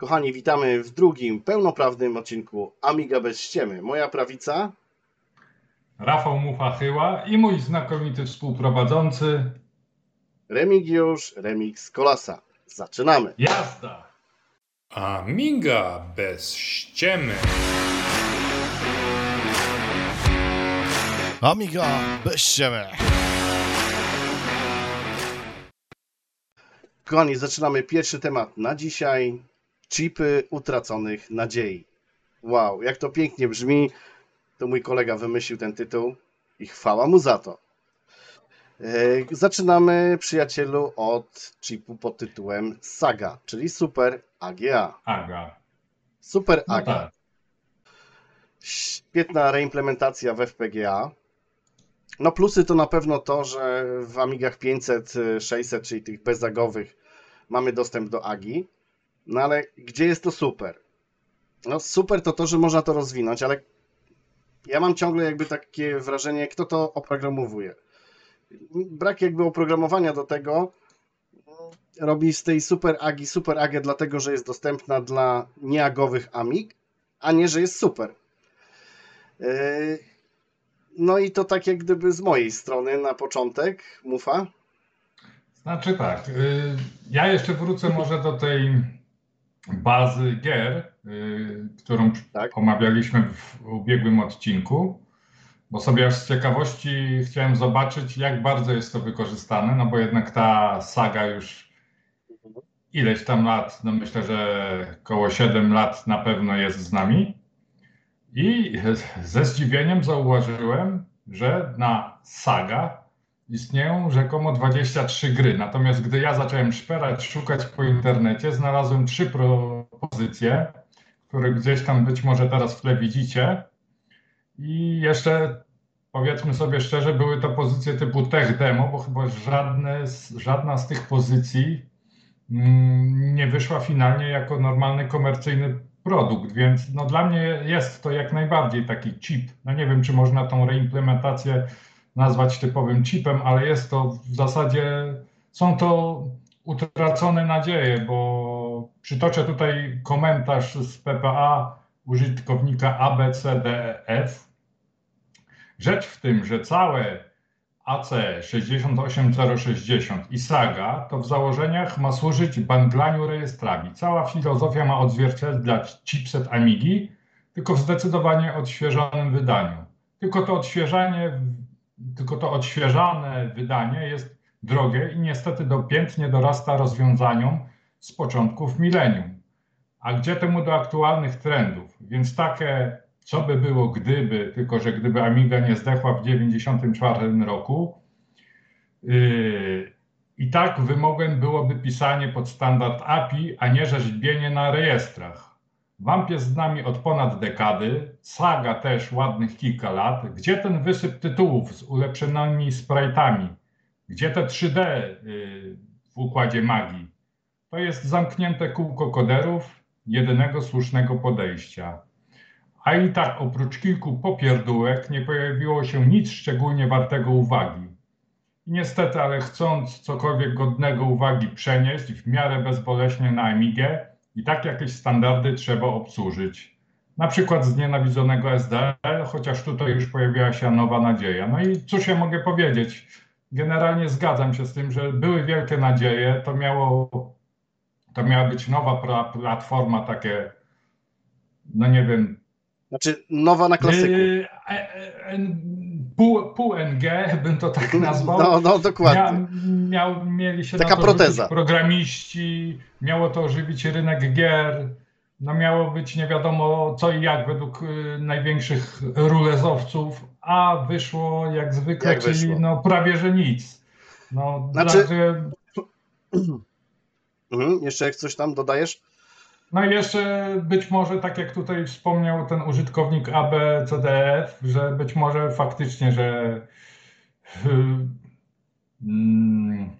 Kochani, witamy w drugim pełnoprawnym odcinku Amiga bez ściemy. Moja prawica. Rafał Mucha-Chyła i mój znakomity współprowadzący Remigiusz Remix Kolasa. Zaczynamy. Jazda! Amiga bez ściemy. Amiga bez ściemy. Kochani, zaczynamy pierwszy temat na dzisiaj. Chipy utraconych nadziei. Wow, jak to pięknie brzmi. To mój kolega wymyślił ten tytuł i chwała mu za to. E, Zaczynamy, przyjacielu, od chipu pod tytułem Saga, czyli Super AGA. Aga. Super No AGA. tak. Świetna reimplementacja w FPGA. No plusy to na pewno to, że w Amigach 500, 600, czyli tych bezagowych mamy dostęp do AGI. No ale gdzie jest to super? No super to to, że można to rozwinąć, ale ja mam ciągle jakby takie wrażenie, kto to oprogramowuje. Brak jakby oprogramowania do tego robi z tej super AGI super AGę dlatego, że jest dostępna dla nieagowych Amig, a nie, że jest super. Yy, No i to tak jak gdyby z mojej strony na początek, Mufa. Znaczy tak, y, ja jeszcze wrócę może do tej bazy gier, y, którą Tak. omawialiśmy w ubiegłym odcinku, bo sobie aż z ciekawości chciałem zobaczyć, jak bardzo jest to wykorzystane, no bo jednak ta saga już ileś tam lat, no myślę, że około 7 lat na pewno jest z nami. I ze zdziwieniem zauważyłem, że na saga istnieją rzekomo 23 gry. Natomiast gdy ja zacząłem szperać, szukać po internecie, znalazłem trzy propozycje, które gdzieś tam być może teraz w tle widzicie. I jeszcze powiedzmy sobie szczerze, były to pozycje typu tech demo, bo chyba żadne, żadna z tych pozycji mm, nie wyszła finalnie jako normalny komercyjny produkt, więc no dla mnie jest to jak najbardziej taki chip. No nie wiem, czy można tą reimplementację nazwać typowym chipem, ale jest to w zasadzie, są to utracone nadzieje, bo przytoczę tutaj komentarz z PPA użytkownika ABCDF. Rzecz w tym, że całe AC68060 i Saga to w założeniach ma służyć bandlaniu rejestrami. Cała filozofia ma odzwierciedlać chipset Amigi, tylko w zdecydowanie odświeżonym wydaniu. Tylko to odświeżanie, tylko to odświeżane wydanie jest drogie i niestety dopiętnie dorasta rozwiązaniom z początków milenium. A gdzie temu do aktualnych trendów? Więc takie, co by było gdyby, tylko że gdyby Amiga nie zdechła w 1994 roku, yy, i tak wymogiem byłoby pisanie pod standard API, a nie rzeźbienie na rejestrach. Wamp jest z nami od ponad dekady, saga też ładnych kilka lat. Gdzie ten wysyp tytułów z ulepszonymi sprite'ami? Gdzie te 3D yy, w układzie magii? To jest zamknięte kółko koderów, jedynego słusznego podejścia. A i tak oprócz kilku popierdółek nie pojawiło się nic szczególnie wartego uwagi. I niestety, ale chcąc cokolwiek godnego uwagi przenieść w miarę bezboleśnie na Amigę, i tak jakieś standardy trzeba obsłużyć. Na przykład z nienawidzonego SDL, chociaż tutaj już pojawiła się nowa nadzieja. No i cóż ja mogę powiedzieć? Generalnie zgadzam się z tym, że były wielkie nadzieje. To miało, to miała być nowa platforma, takie, no nie wiem, Znaczy nowa na klasyku. Yy, pół, pół NG bym to tak nazwał. No, no dokładnie. Mia, miał, mieli się Taka proteza. programiści, miało to ożywić rynek gier, no miało być nie wiadomo co i jak według y, największych rulezowców, a wyszło jak zwykle, Jak czyli wyszło. no prawie że nic. No, Znaczy- znaczy... Mhm. Jeszcze jak coś tam dodajesz? No i jeszcze być może, tak jak tutaj wspomniał ten użytkownik ABCDF, że być może faktycznie, że mm,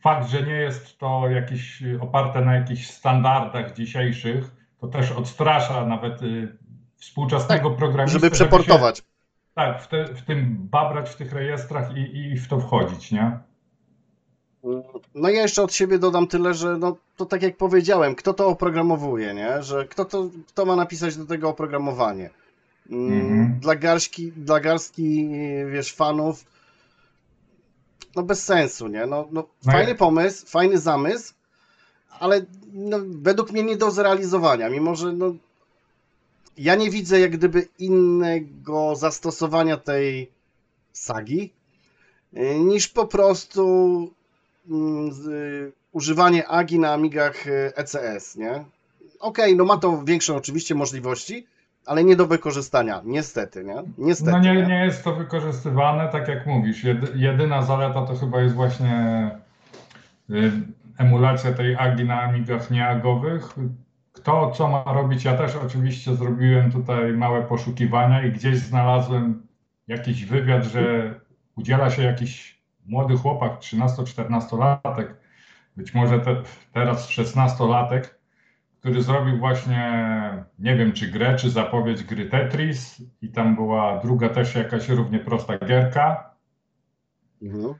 fakt, że nie jest to jakieś oparte na jakichś standardach dzisiejszych, to też odstrasza nawet y, współczesnego programistę. Żeby się- przeportować. tak, w, te, w tym babrać w tych rejestrach i, i w to wchodzić, nie? No ja jeszcze od siebie dodam tyle, że no to tak jak powiedziałem, kto to oprogramowuje, nie? Że kto to, kto ma napisać do tego oprogramowanie? Mm, Mhm. Dla garstki, dla garstki, wiesz, fanów, no bez sensu, nie? No, no No fajny pomysł, fajny zamysł, ale no, według mnie nie do zrealizowania, mimo że no, ja nie widzę jak gdyby innego zastosowania tej sagi, y, niż po prostu używanie Agi na Amigach ECS, nie? Okej, no ma to większe oczywiście możliwości, ale nie do wykorzystania, niestety, nie? Niestety. No nie, nie? nie jest to wykorzystywane, tak jak mówisz. Jedy, jedyna zaleta to chyba jest właśnie y, emulacja tej Agi na Amigach nieagowych. Kto co ma robić? Ja też oczywiście zrobiłem tutaj małe poszukiwania i gdzieś znalazłem jakiś wywiad, że udziela się jakiś młody chłopak, 13-14-latek, być może te, teraz 16-latek, który zrobił właśnie, nie wiem czy grę, czy zapowiedź gry Tetris i tam była druga też jakaś równie prosta gierka, Mhm.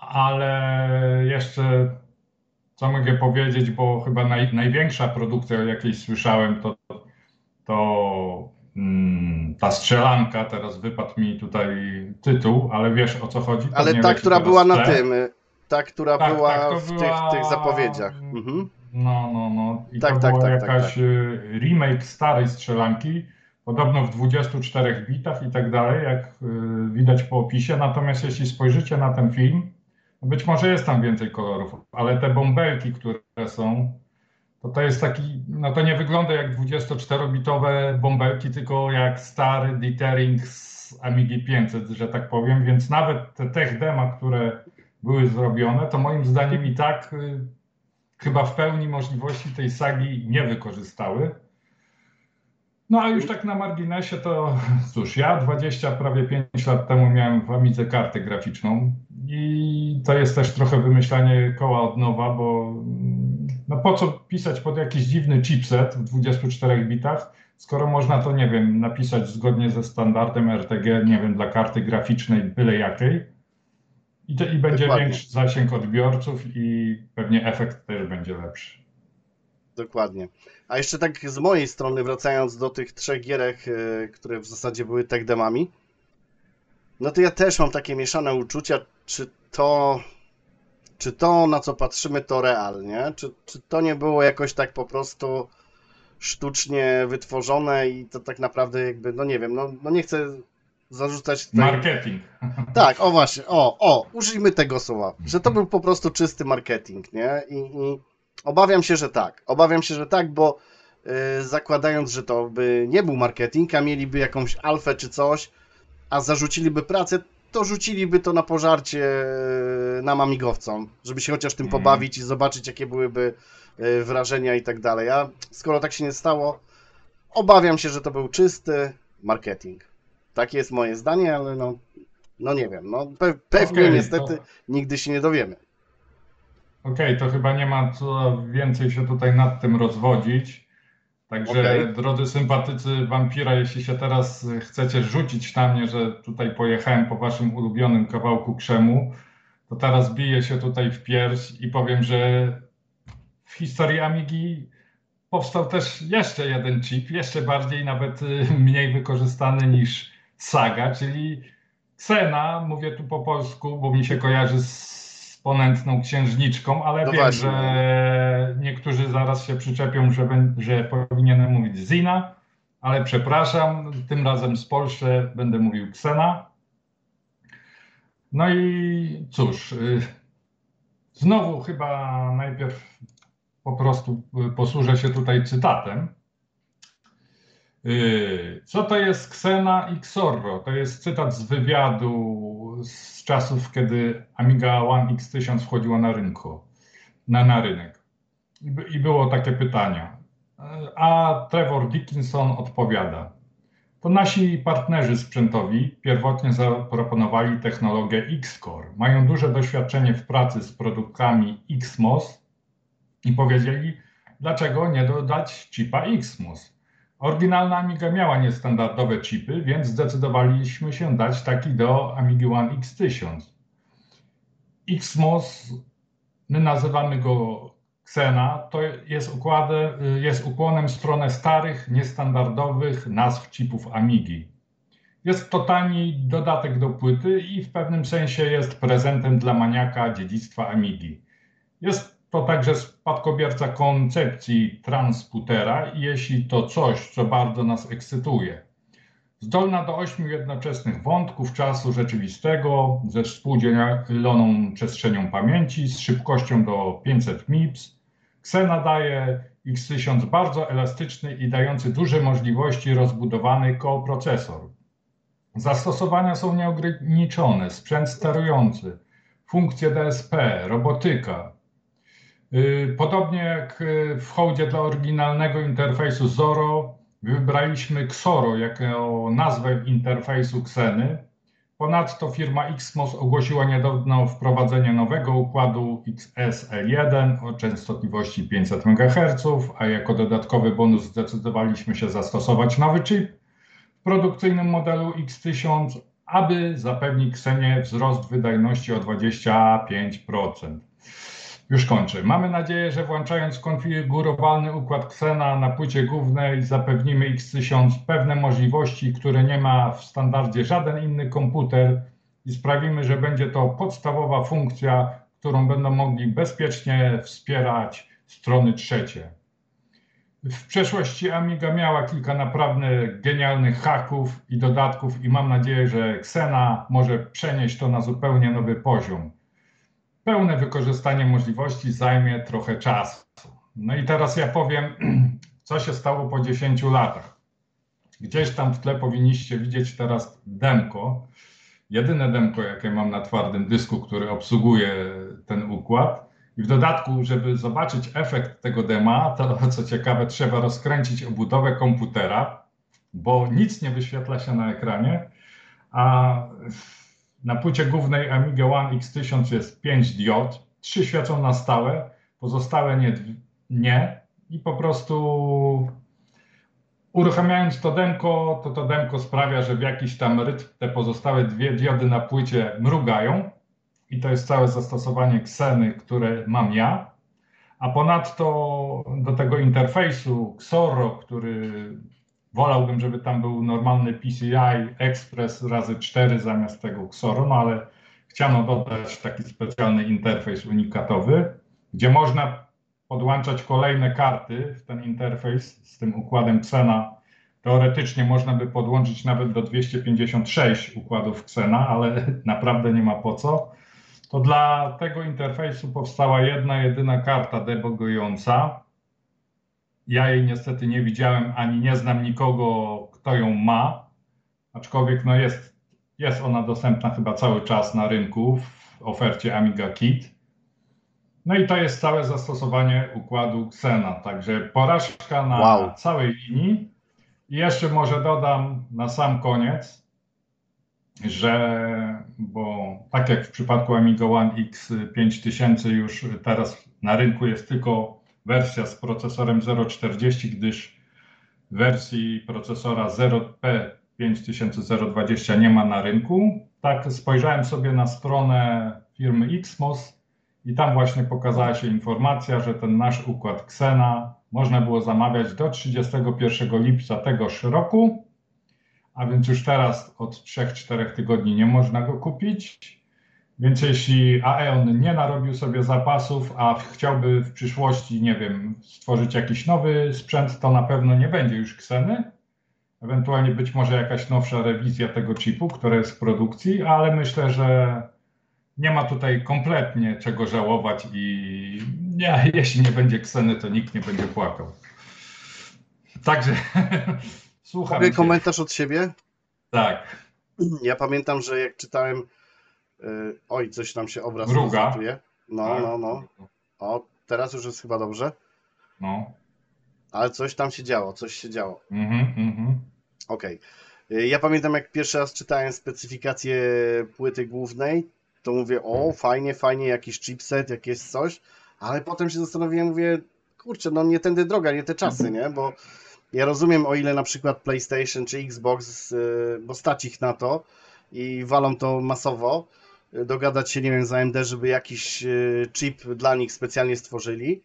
ale jeszcze co mogę powiedzieć, bo chyba naj, największa produkcja, o jakiej słyszałem, to, to ta strzelanka, teraz wypadł mi tutaj tytuł, ale wiesz o co chodzi? Ale ta, która była na tym, y, ta, która Tak, była tak, w była- Tych, tych zapowiedziach. Mhm. No, no, no. I Tak, to tak, była tak, tak, jakaś y, remake starej strzelanki, podobno w 24 bitach i tak dalej, jak y, widać po opisie. Natomiast jeśli spojrzycie na ten film, być może jest tam więcej kolorów, ale te bąbelki, które są, to to jest taki, no to nie wygląda jak 24-bitowe bąbelki, tylko jak stary dithering z Amigi 500, że tak powiem, więc nawet te tech dema, które były zrobione, to moim zdaniem i tak y, chyba w pełni możliwości tej sagi nie wykorzystały. No a już tak na marginesie to cóż, ja 20, prawie 5 lat temu miałem w Amidze kartę graficzną i to jest też trochę wymyślanie koła od nowa, bo no po co pisać pod jakiś dziwny chipset w 24 bitach, skoro można to, nie wiem, napisać zgodnie ze standardem RTG, nie wiem, dla karty graficznej byle jakiej i, to, i będzie Dokładnie. większy zasięg odbiorców i pewnie efekt też będzie lepszy. Dokładnie. A jeszcze tak z mojej strony, wracając do tych trzech gierek, e, które w zasadzie były tech demami, no to ja też mam takie mieszane uczucia, czy to, czy to na co patrzymy to realnie, czy, czy to nie było jakoś tak po prostu sztucznie wytworzone i to tak naprawdę jakby, no nie wiem, no, no nie chcę zarzucać. Marketing. Tak, o właśnie, o, o, użyjmy tego słowa, że to był po prostu czysty marketing, nie? I, i obawiam się, że tak. Obawiam się, że tak, bo y, zakładając, że to by nie był marketing, a mieliby jakąś alfę czy coś, a zarzuciliby pracę, to rzuciliby to na pożarcie y, nam amigowcom, żeby się chociaż tym Mhm. pobawić i zobaczyć, jakie byłyby y, wrażenia i tak dalej. A skoro tak się nie stało, obawiam się, że to był czysty marketing. Takie jest moje zdanie, ale no, no nie wiem. No, pe pewnie Okej, niestety to- nigdy się nie dowiemy. Okej, to chyba nie ma co więcej się tutaj nad tym rozwodzić. Także Okej. drodzy sympatycy wampira, jeśli się teraz chcecie rzucić na mnie, że tutaj pojechałem po waszym ulubionym kawałku krzemu, to teraz biję się tutaj w pierś i powiem, że w historii Amigi powstał też jeszcze jeden chip, jeszcze bardziej nawet y, mniej wykorzystany niż Saga, czyli Xena, mówię tu po polsku, bo mi się kojarzy z ponętną księżniczką, ale No wiem, właśnie. że niektórzy zaraz się przyczepią, że, że powinienem mówić Zina, ale przepraszam, tym razem z Polszy będę mówił Xena. No i cóż, y, znowu chyba najpierw po prostu y, posłużę się tutaj cytatem. Y, Co to jest Xena i Xorro? To jest cytat z wywiadu z czasów, kiedy Amiga One X1000 wchodziła na rynku, na, na rynek. I, I było takie pytania. A Trevor Dickinson odpowiada. To nasi partnerzy sprzętowi pierwotnie zaproponowali technologię X-Core. Mają duże doświadczenie w pracy z produktami XMOS i powiedzieli, dlaczego nie dodać chipa XMOS. Oryginalna Amiga miała niestandardowe chipy, więc zdecydowaliśmy się dać taki do Amigi One X1000. XMOS my nazywamy go Xena, to jest, układem, jest ukłonem w stronę starych, niestandardowych nazw chipów Amigi. Jest to tani dodatek do płyty i w pewnym sensie jest prezentem dla maniaka dziedzictwa Amigi. Jest to także spadkobierca koncepcji transputera jeśli to coś, co bardzo nas ekscytuje. Zdolna do ośmiu jednoczesnych wątków czasu rzeczywistego ze współdzieloną przestrzenią pamięci z szybkością do 500 MIPS, Xena daje X1000 bardzo elastyczny i dający duże możliwości rozbudowany koprocesor. Zastosowania są nieograniczone, sprzęt sterujący, funkcje DSP, robotyka. Yy, podobnie jak yy, w hołdzie dla oryginalnego interfejsu Zoro, wybraliśmy Xoro jako nazwę interfejsu Xeny. Ponadto firma XMOS ogłosiła niedawno wprowadzenie nowego układu XSL1 o częstotliwości 500 MHz, a jako dodatkowy bonus zdecydowaliśmy się zastosować nowy chip w produkcyjnym modelu X1000, aby zapewnić Xenie wzrost wydajności o 25%. Już kończę. Mamy nadzieję, że włączając konfigurowalny układ Xena na płycie głównej zapewnimy X1000 pewne możliwości, które nie ma w standardzie żaden inny komputer i sprawimy, że będzie to podstawowa funkcja, którą będą mogli bezpiecznie wspierać strony trzecie. W przeszłości Amiga miała kilka naprawdę genialnych haków i dodatków i mam nadzieję, że Xena może przenieść to na zupełnie nowy poziom pełne wykorzystanie możliwości zajmie trochę czasu. No i teraz ja powiem, co się stało po 10 latach. Gdzieś tam w tle powinniście widzieć teraz demko. Jedyne demko, jakie mam na twardym dysku, który obsługuje ten układ. I w dodatku, żeby zobaczyć efekt tego dema, to co ciekawe, trzeba rozkręcić obudowę komputera, bo nic nie wyświetla się na ekranie, a na płycie głównej Amiga One X1000 jest 5 diod, 3 świecą na stałe, pozostałe nie, nie i po prostu uruchamiając to demko, to to demko sprawia, że w jakiś tam rytm te pozostałe dwie diody na płycie mrugają i to jest całe zastosowanie Xeny, które mam ja. A ponadto do tego interfejsu Xoro, który Wolałbym, żeby tam był normalny PCI Express razy 4 zamiast tego Xoro, no ale chciano dodać taki specjalny interfejs unikatowy, gdzie można podłączać kolejne karty w ten interfejs z tym układem Xena. Teoretycznie można by podłączyć nawet do 256 układów Xena, ale naprawdę nie ma po co. To dla tego interfejsu powstała jedna, jedyna karta debugująca, ja jej niestety nie widziałem ani nie znam nikogo, kto ją ma, aczkolwiek no jest, jest ona dostępna chyba cały czas na rynku w ofercie Amiga Kit. No i to jest całe zastosowanie układu Xena, także porażka na wow. całej linii. I jeszcze może dodam na sam koniec, że bo tak jak w przypadku Amiga One X 5000 już teraz na rynku jest tylko wersja z procesorem 040, gdyż wersji procesora 0P5020 nie ma na rynku. Tak spojrzałem sobie na stronę firmy XMOS i tam właśnie pokazała się informacja, że ten nasz układ Xena można było zamawiać do 31 lipca tegoż roku, a więc już teraz od 3-4 tygodni nie można go kupić. Więc jeśli Aeon nie narobił sobie zapasów, a chciałby w przyszłości, nie wiem, stworzyć jakiś nowy sprzęt, to na pewno nie będzie już Kseny. Ewentualnie być może jakaś nowsza rewizja tego chipu, która jest w produkcji, ale myślę, że nie ma tutaj kompletnie czego żałować i nie, jeśli nie będzie Kseny, to nikt nie będzie płakał. Także słucham. Mogę komentarz od siebie? Tak. Ja pamiętam, że jak czytałem oj, coś tam się obraz prezentuje. No, Tak. no, no. O, teraz już jest chyba dobrze. No. Ale coś tam się działo, coś się działo. Mhm, mhm. Okej. Y, Ja pamiętam, jak pierwszy raz czytałem specyfikację płyty głównej, to mówię, o, fajnie, fajnie, jakiś chipset, jakieś coś, ale potem się zastanowiłem, mówię, kurczę, no nie tędy droga, nie te czasy, nie? Bo ja rozumiem, o ile na przykład PlayStation czy Xbox, y, bo stać ich na to i walą to masowo, dogadać się, nie wiem, z AMD, żeby jakiś y, chip dla nich specjalnie stworzyli.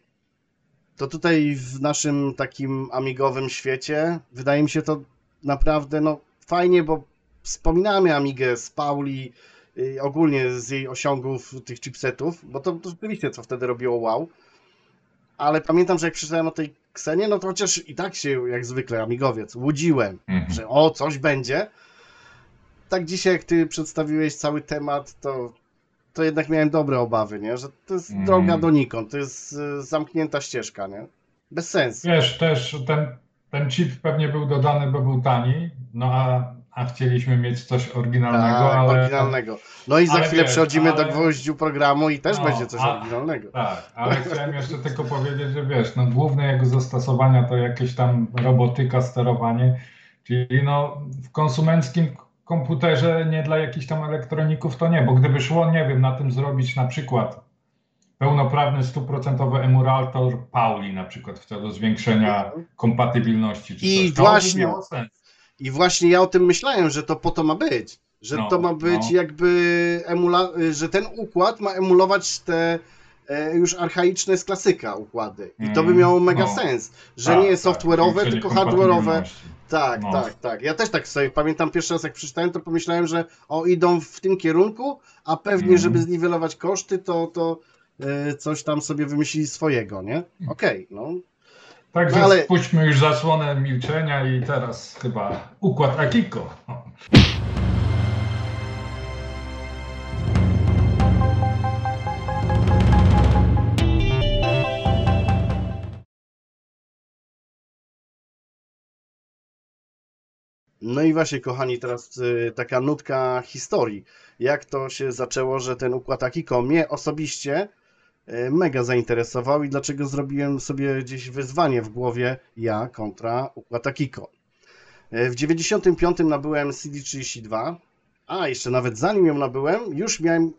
To tutaj w naszym takim amigowym świecie wydaje mi się to naprawdę no, fajnie, bo wspominamy Amigę z Pauli, y, ogólnie z jej osiągów tych chipsetów, bo to, to rzeczywiście co wtedy robiło wow. Ale pamiętam, że jak przeczytałem o tej Ksenie, no to chociaż i tak się, jak zwykle, amigowiec, łudziłem, Mhm. że o, coś będzie. Tak dzisiaj, jak ty przedstawiłeś cały temat, to, to jednak miałem dobre obawy, nie? Że to jest Mhm. droga donikąd, to jest y, zamknięta ścieżka, nie? Bez sensu. Wiesz, też ten, ten chip pewnie był dodany, bo był tani, no a, a chcieliśmy mieć coś oryginalnego, Tak, ale... oryginalnego. No i za ale chwilę wiesz, przechodzimy do ale- gwoździu programu i też No, będzie coś a- oryginalnego. Tak, ale chciałem jeszcze tylko powiedzieć, że wiesz, no główne jego zastosowania to jakieś tam robotyka, sterowanie, czyli no w konsumenckim komputerze nie dla jakichś tam elektroników to nie, bo gdyby szło, nie wiem, na tym zrobić na przykład pełnoprawny, stuprocentowy emulator Pauli na przykład w celu zwiększenia kompatybilności czy I to właśnie. sens. I właśnie ja o tym myślałem, że to po to ma być. Że No, to ma być no. jakby emula, że ten układ ma emulować te już archaiczne z klasyka układy. I to by Mm, miało mega no. sens. Że Tak, nie tak, software'owe, zwiększenie tylko hardware'owe. Tak, No. tak, tak. Ja też tak sobie pamiętam pierwszy raz jak przeczytałem, to pomyślałem, że o idą w tym kierunku, a pewnie, Mhm. żeby zniwelować koszty, to, to e, coś tam sobie wymyślili swojego, nie? Okej, no. Także No ale- spuśćmy już zasłonę milczenia i teraz chyba układ Akiko. No i właśnie, kochani, teraz y, taka nutka historii. Jak to się zaczęło, że ten układ Akiko mnie osobiście y, mega zainteresował i dlaczego zrobiłem sobie gdzieś wyzwanie w głowie ja kontra układ Akiko. Y, W 95 nabyłem CD32, a jeszcze nawet zanim ją nabyłem, już miałem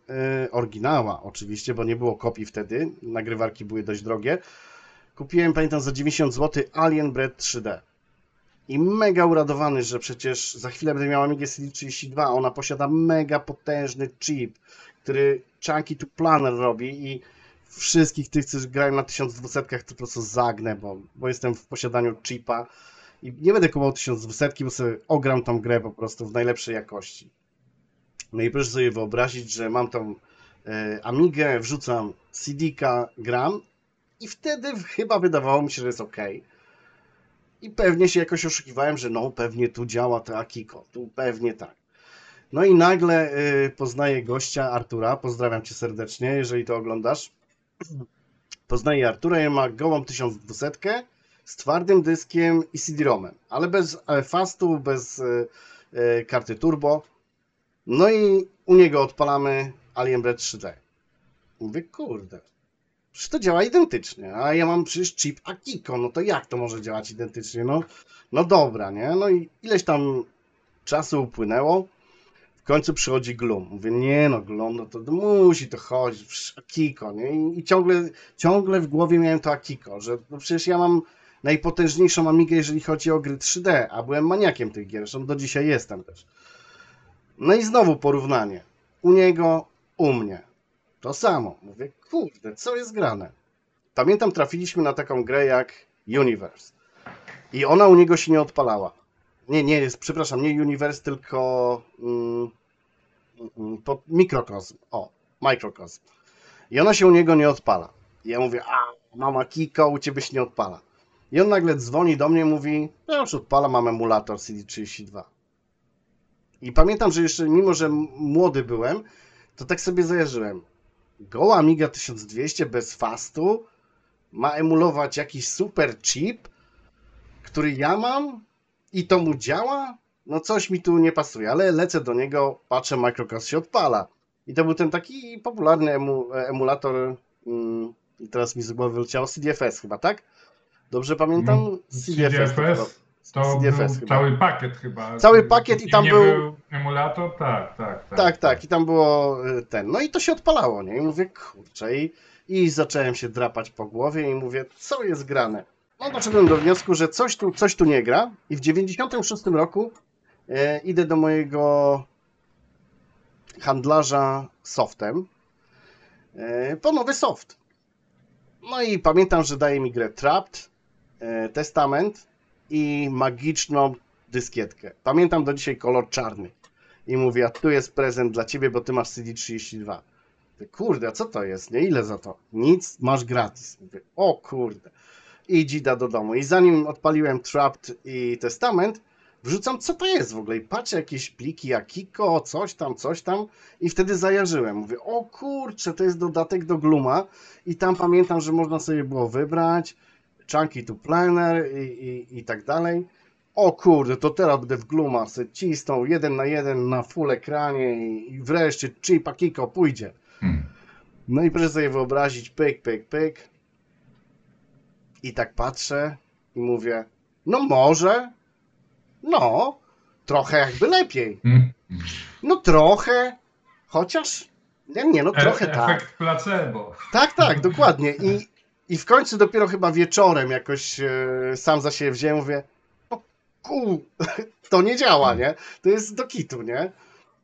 oryginała oczywiście, bo nie było kopii wtedy, nagrywarki były dość drogie. Kupiłem, pamiętam, za 90 zł Alien Bread 3D. I mega uradowany, że przecież za chwilę będę miał Amigę CD32. Ona posiada mega potężny chip, który Chunky to Planner robi i wszystkich tych, którzy grają na 1200 to po prostu zagnę, bo, bo jestem w posiadaniu chipa i nie będę kupował 1200, bo sobie ogram tą grę po prostu w najlepszej jakości. No i proszę sobie wyobrazić, że mam tą e, Amigę, wrzucam CD-ka, gram i wtedy chyba wydawało mi się, że jest ok. I pewnie się jakoś oszukiwałem, że no pewnie tu działa to Akiko, tu pewnie tak. No i nagle y, poznaję gościa Artura, pozdrawiam cię serdecznie, jeżeli to oglądasz. Poznaję Artura i ma gołą 1200 z twardym dyskiem i CD-ROMem, ale bez e, fastu, bez y, y, karty turbo. No i u niego odpalamy Alien Bread 3D. Mówię, kurde, Przecież to działa identycznie, a ja mam przecież chip Akiko, no to jak to może działać identycznie? No, no dobra, nie? No i ileś tam czasu upłynęło, w końcu przychodzi Gloom. Mówię, nie no, Gloom, no to musi to chodzić, Akiko, nie? I, i ciągle, ciągle w głowie miałem to Akiko, że no przecież ja mam najpotężniejszą Amigę, jeżeli chodzi o gry 3D, a byłem maniakiem tych gier, zresztą do dzisiaj jestem też. No i znowu porównanie. U niego, u mnie. To samo. Mówię, kurde, co jest grane? Pamiętam, trafiliśmy na taką grę jak Universe. I ona u niego się nie odpalała. Nie, nie, jest, przepraszam, nie Universe, tylko mm, mm, po, Mikrokosm. O, Microcosm. I ona się u niego nie odpala. I ja mówię, a, mama Kiko, u ciebie się nie odpala. I on nagle dzwoni do mnie mówi, ja już odpala, mam emulator CD32. I pamiętam, że jeszcze, mimo że młody byłem, to tak sobie zajarzyłem. Goła Amiga 1200 bez fastu ma emulować jakiś super chip, który ja mam i to mu działa? No coś mi tu nie pasuje, ale lecę do niego, patrzę, Microcast się odpala. I to był ten taki popularny emu, emulator, mm, i teraz mi z głowy wyleciało, CDFS chyba, tak? Dobrze pamiętam? Mm, CDFS. CDFS To był cały pakiet chyba. Cały pakiet i tam nie był- emulator? Tak, tak, tak. Tak, tak, i tam było y, ten. No i to się odpalało, nie? I mówię, kurczę, i, i zacząłem się drapać po głowie i mówię, co jest grane? No doszedłem do wniosku, że coś tu, coś tu nie gra i w 96 roku e, idę do mojego handlarza softem e, po nowy soft. No i pamiętam, że daje mi grę Trapped, e, Testament i magiczną dyskietkę. Pamiętam do dzisiaj kolor czarny. I mówię, a tu jest prezent dla ciebie, bo ty masz CD32. Mówię, Kurde, a co to jest? Nie, ile za to? Nic, masz gratis. Mówię, o kurde. I dzida do domu. I zanim odpaliłem Trapped i Testament, wrzucam, co to jest w ogóle. I patrzę, jakieś pliki Akiko, coś tam, coś tam. I wtedy zajarzyłem. Mówię, o kurczę, to jest dodatek do Gluma. I tam pamiętam, że można sobie było wybrać Chunky to Planner i, i, i tak dalej. O kurde, to teraz będę w Gluma se cisnął jeden na jeden na full ekranie i, i wreszcie chip Akiko pójdzie. Hmm. No i proszę sobie wyobrazić, pyk, pyk, pyk. I tak patrzę i mówię, no może, no, trochę jakby lepiej. Hmm. No trochę, chociaż, nie, nie no trochę E- tak. Efekt placebo. Tak, tak, dokładnie. I, I w końcu dopiero chyba wieczorem jakoś e, sam za siebie wziąłem, mówię, no ku, to nie działa, nie? To jest do kitu, nie?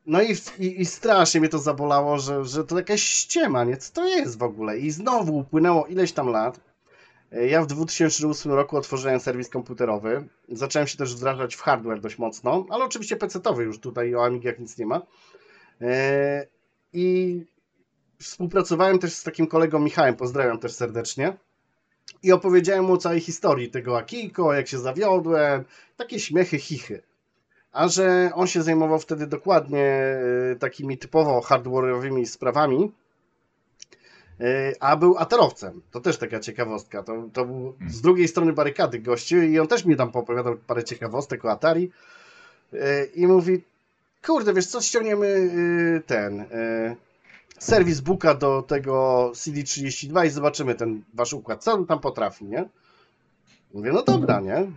No i, i, i strasznie mnie to zabolało, że, że to jakaś ściema, nie? Co to jest w ogóle? I znowu upłynęło ileś tam lat. E, Ja w 2008 roku otworzyłem serwis komputerowy. Zacząłem się też wdrażać w hardware dość mocno, ale oczywiście PC-towy już tutaj o Amigach nic nie ma. E, I współpracowałem też z takim kolegą Michałem, pozdrawiam też serdecznie. I opowiedziałem mu o całej historii tego Akiko, jak się zawiodłem, takie śmiechy, chichy. A że on się zajmował wtedy dokładnie e, takimi typowo hardware'owymi sprawami, e, a był aterowcem. To też taka ciekawostka. To, to był z drugiej strony barykady gościu i on też mi tam poopowiadał parę ciekawostek o Atari. E, I mówi, kurde, wiesz co, ściągniemy ten serwis Booka do tego CD32 i zobaczymy ten wasz układ, co on tam potrafi, nie? Mówię, no dobra, nie?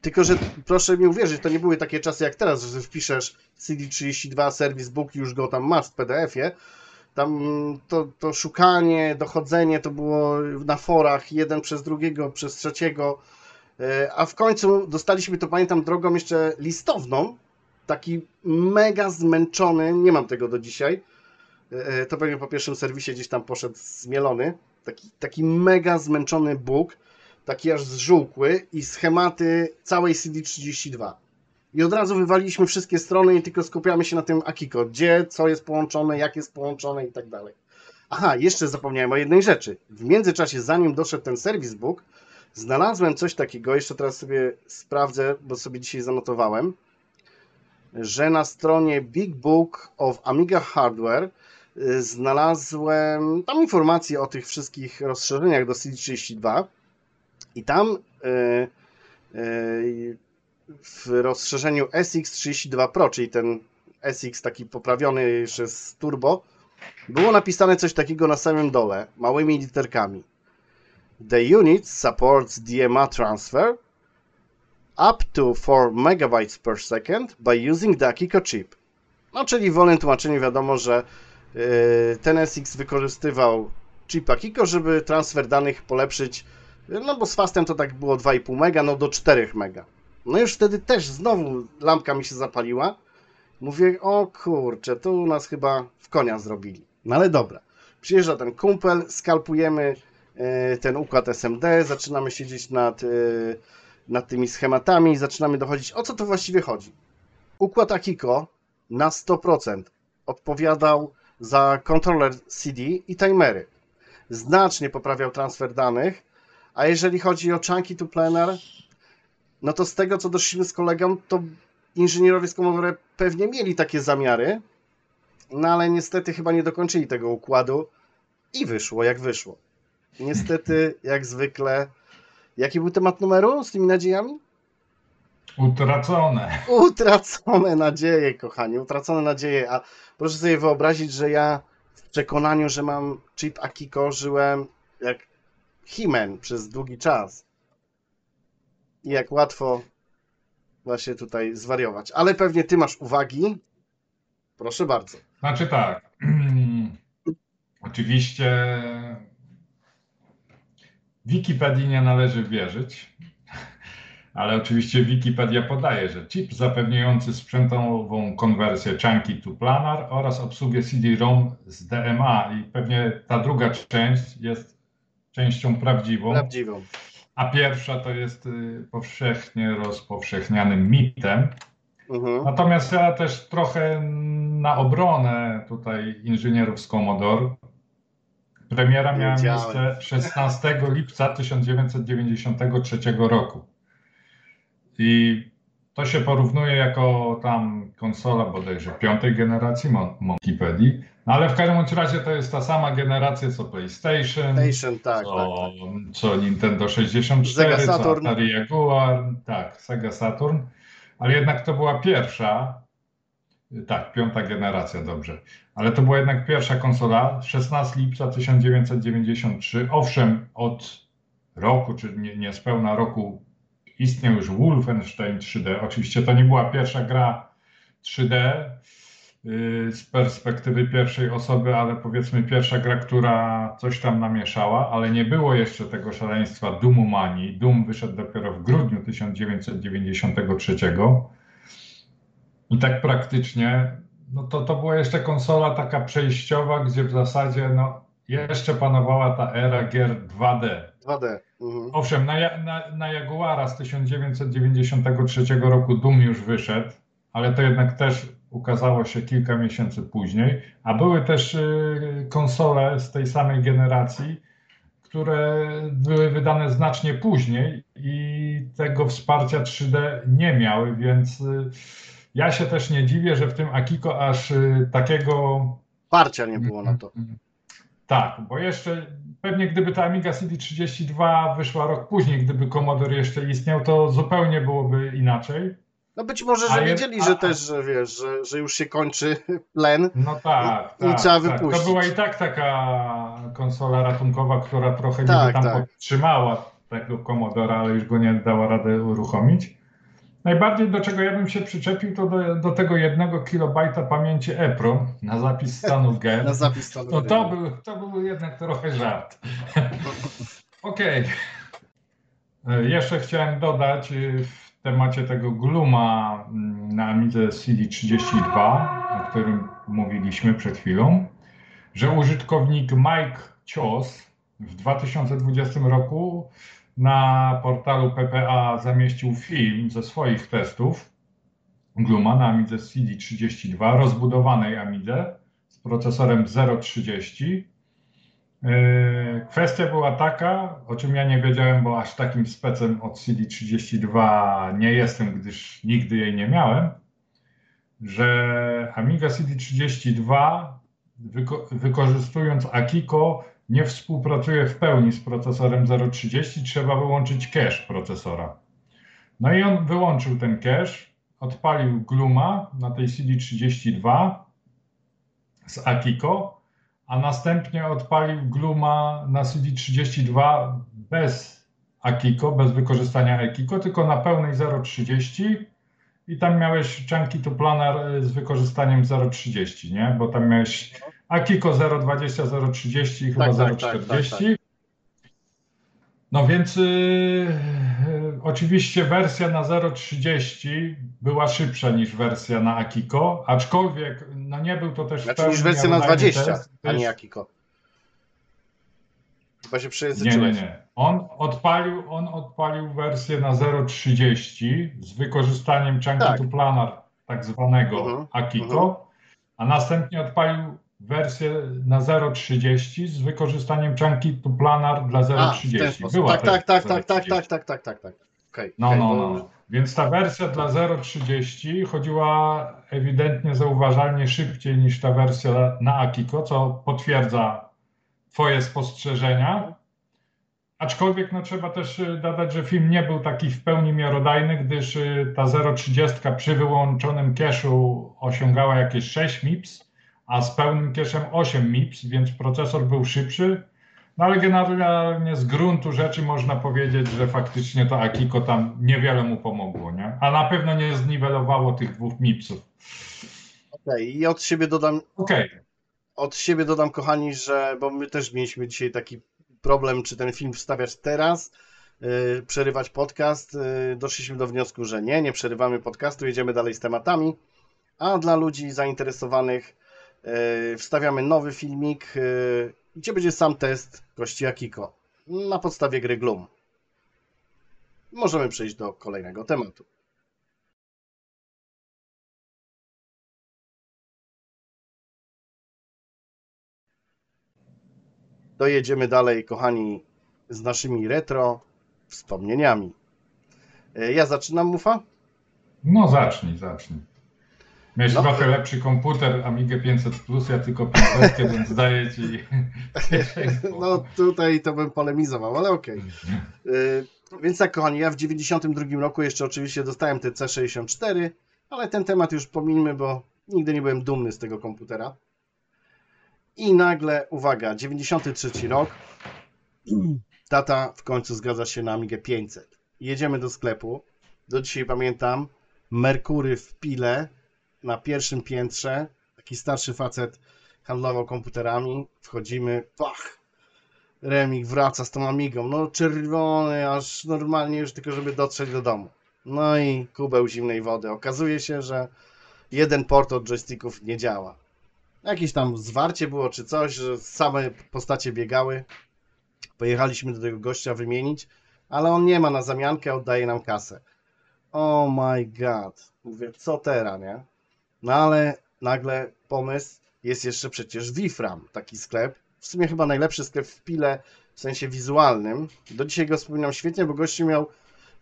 Tylko, że proszę mi uwierzyć, to nie były takie czasy jak teraz, że wpiszesz CD32 serwis Book już go tam masz w PDF-ie. Tam to, to szukanie, dochodzenie to było na forach, jeden przez drugiego, przez trzeciego. E, A w końcu dostaliśmy to, pamiętam, drogą jeszcze listowną. Taki mega zmęczony, nie mam tego do dzisiaj. E, To pewnie po pierwszym serwisie gdzieś tam poszedł zmielony. Taki, taki mega zmęczony Bóg, taki aż zżółkły i schematy całej CD32. I od razu wywaliliśmy wszystkie strony i tylko skupiamy się na tym Akiko. Gdzie, co jest połączone, jak jest połączone i tak dalej. Aha, jeszcze zapomniałem o jednej rzeczy. W międzyczasie, zanim doszedł ten serwis book, znalazłem coś takiego, jeszcze teraz sobie sprawdzę, bo sobie dzisiaj zanotowałem, że na stronie Big Book of Amiga Hardware znalazłem tam informacje o tych wszystkich rozszerzeniach do CD32 i tam y, y, w rozszerzeniu SX32 Pro, czyli ten SX taki poprawiony jeszcze z turbo, było napisane coś takiego na samym dole, małymi literkami. The unit supports DMA transfer up to 4 MB per second by using the Akiko chip. No, czyli w wolnym tłumaczeniu wiadomo, że yy, ten SX wykorzystywał chip Akiko, żeby transfer danych polepszyć, no bo z fastem to tak było 2,5 mega, no do 4 mega. No już wtedy też znowu lampka mi się zapaliła. Mówię, o kurczę, to u nas chyba w konia zrobili. No ale dobra. Przyjeżdża ten kumpel, skalpujemy e, ten układ SMD, zaczynamy siedzieć nad, e, nad tymi schematami, zaczynamy dochodzić, o co to właściwie chodzi. Układ Akiko na 100% odpowiadał za kontroler CD i timery. Znacznie poprawiał transfer danych, a jeżeli chodzi o Chunky to Planar, no to z tego, co doszliśmy z kolegą, to inżynierowie z Commodore pewnie mieli takie zamiary, no ale niestety chyba nie dokończyli tego układu i wyszło jak wyszło. Niestety, jak zwykle. Jaki był temat numeru z tymi nadziejami? Utracone. Utracone nadzieje, kochani, utracone nadzieje. A proszę sobie wyobrazić, że ja w przekonaniu, że mam chip Akiko, żyłem jak Himen przez długi czas. I jak łatwo właśnie tutaj zwariować. Ale pewnie ty masz uwagi. Proszę bardzo. Znaczy tak. Oczywiście Wikipedii nie należy wierzyć, Ale oczywiście Wikipedia podaje, że chip zapewniający sprzętową konwersję chunky to planar oraz obsługę CD-ROM z DMA i pewnie ta druga część jest częścią prawdziwą, Prawdziwą. a pierwsza to jest y, powszechnie rozpowszechnianym mitem. Mhm. Natomiast ja też trochę na obronę tutaj inżynierów z Commodore. Premiera miała Wiedziałem. miejsce 16 lipca 1993 roku. I to się porównuje jako tam konsola bodajże piątej generacji Mon- Monkeypedii. No ale w każdym razie to jest ta sama generacja co PlayStation, Station, tak, tak. co, co Nintendo 64, Sega Saturn. co Atari Jaguar, tak, Sega Saturn, ale jednak to była pierwsza, tak, piąta generacja, dobrze, ale to była jednak pierwsza konsola, 16 lipca 1993, owszem, od roku, czy nie, niespełna roku istniał już Wolfenstein 3D, oczywiście to nie była pierwsza gra 3D, y, z perspektywy pierwszej osoby, ale powiedzmy pierwsza gra, która coś tam namieszała, ale nie było jeszcze tego szaleństwa Doomu Manii. Doom wyszedł dopiero w grudniu 1993. I tak praktycznie, no to, to była jeszcze konsola taka przejściowa, gdzie w zasadzie no, jeszcze panowała ta era gier 2D. 2D. Mhm. Owszem, na, na, na Jaguara z 1993 roku Doom już wyszedł, ale to jednak też ukazało się kilka miesięcy później, a były też y, konsole z tej samej generacji, które były wydane znacznie później i tego wsparcia 3D nie miały, więc y, ja się też nie dziwię, że w tym Akiko aż y, takiego Parcia nie było na to. Tak, bo jeszcze pewnie gdyby ta Amiga CD32 wyszła rok później, gdyby Commodore jeszcze istniał, to zupełnie byłoby inaczej. No być może, A że je- wiedzieli, a- że też, że wiesz, że, że już się kończy plen. No tak, I- i tak, trzeba tak. wypuścić. To była i tak taka konsola ratunkowa, która trochę Tak, niby tam tak. podtrzymała tego Commodora, ale już go nie dała rady uruchomić. Najbardziej do czego ja bym się przyczepił, to do, do tego jednego kilobajta pamięci EPROM na zapis stanów G. Na zapis stanu. No to był, to był jednak trochę żart. Okej. E, Jeszcze chciałem dodać y, w temacie tego Gluma mm, na Amidze CD32, o którym mówiliśmy przed chwilą, że użytkownik Mike Cios w 2020 roku na portalu PPA zamieścił film ze swoich testów Gluma na Amidze CD32, rozbudowanej Amidze z procesorem 030. Yy, Kwestia była taka, o czym ja nie wiedziałem, bo aż takim specem od CD32 nie jestem, gdyż nigdy jej nie miałem, że Amiga CD32 wyko- wykorzystując Akiko nie współpracuje w pełni z procesorem 030, trzeba wyłączyć cache procesora. No i on wyłączył ten cache, odpalił Gluma na tej CD32 z Akiko, a następnie odpalił Gluma na CD32 bez Akiko, bez wykorzystania Akiko, tylko na pełnej 0.30 i tam miałeś chunky to planar y, z wykorzystaniem 0.30, nie? Bo tam miałeś Akiko 0.20, 0.30 i chyba Tak, tak, 0.40. tak, tak, No więc y, y, oczywiście wersja na 0.30 była szybsza niż wersja na Akiko, aczkolwiek no nie był to też Znaczy pełni niż wersja na miarodajny 20, test, a nie Akiko. Chyba się Nie, przejęzyczyłeś. nie, nie. On odpalił, on odpalił wersję na 0.30 z wykorzystaniem chunky Tak. to planar tak zwanego Mhm, Akiko, a następnie odpalił wersję na 0.30 z wykorzystaniem chunky to planar dla A, w ten 0.30. sposób. Była Tak, tak, też tak, tak, tak, 0.30. tak, tak, tak, tak, tak. Okej. No, okej, no, bo- no. Więc ta wersja dla 0.30 chodziła ewidentnie zauważalnie szybciej niż ta wersja na Akiko, co potwierdza Twoje spostrzeżenia. Aczkolwiek no, trzeba też y, dodać, że film nie był taki w pełni miarodajny, gdyż y, ta 0.30 przy wyłączonym cache'u osiągała jakieś 6 MIPS, a z pełnym cache'em 8 MIPS, więc procesor był szybszy. No ale generalnie z gruntu rzeczy można powiedzieć, że faktycznie to Akiko tam niewiele mu pomogło, nie? A na pewno nie zniwelowało tych dwóch MIPSów. Okej, I od siebie dodam, Okej, od siebie dodam, kochani, że bo my też mieliśmy dzisiaj taki problem, czy ten film wstawiać teraz, y, przerywać podcast. Y, Doszliśmy do wniosku, że nie, nie przerywamy podcastu, jedziemy dalej z tematami. A dla ludzi zainteresowanych wstawiamy nowy filmik, y, gdzie będzie sam test kości Akiko na podstawie gry Gloom. Możemy przejść do kolejnego tematu. Dojedziemy dalej, kochani, z naszymi retro wspomnieniami. E, Ja zaczynam, Mufa? No zacznij, zacznij. Miałeś No. trochę lepszy komputer, Amigę 500 Plus, ja tylko 500, więc daję ci. No tutaj to bym polemizował, ale okej. Y, Więc tak, kochani, ja w 92 roku jeszcze oczywiście dostałem te C64, ale ten temat już pomińmy, bo nigdy nie byłem dumny z tego komputera. I nagle, uwaga, 93 rok, tata w końcu zgadza się na Amigę 500. Jedziemy do sklepu, do dzisiaj pamiętam, Merkury w Pile na pierwszym piętrze, taki starszy facet handlował komputerami, wchodzimy, pach, Remik wraca z tą Amigą, no czerwony, aż normalnie już tylko, żeby dotrzeć do domu. No i kubeł zimnej wody. Okazuje się, że jeden port od joysticków nie działa. Jakieś tam zwarcie było czy coś, że same postacie biegały. Pojechaliśmy do tego gościa wymienić, ale on nie ma na zamiankę, oddaje nam kasę. Oh my god. Mówię, co teraz, nie? No ale nagle pomysł, jest jeszcze przecież Wifram, taki sklep. W sumie chyba najlepszy sklep w Pile, w sensie wizualnym. Do dzisiaj go wspominam świetnie, bo gościu miał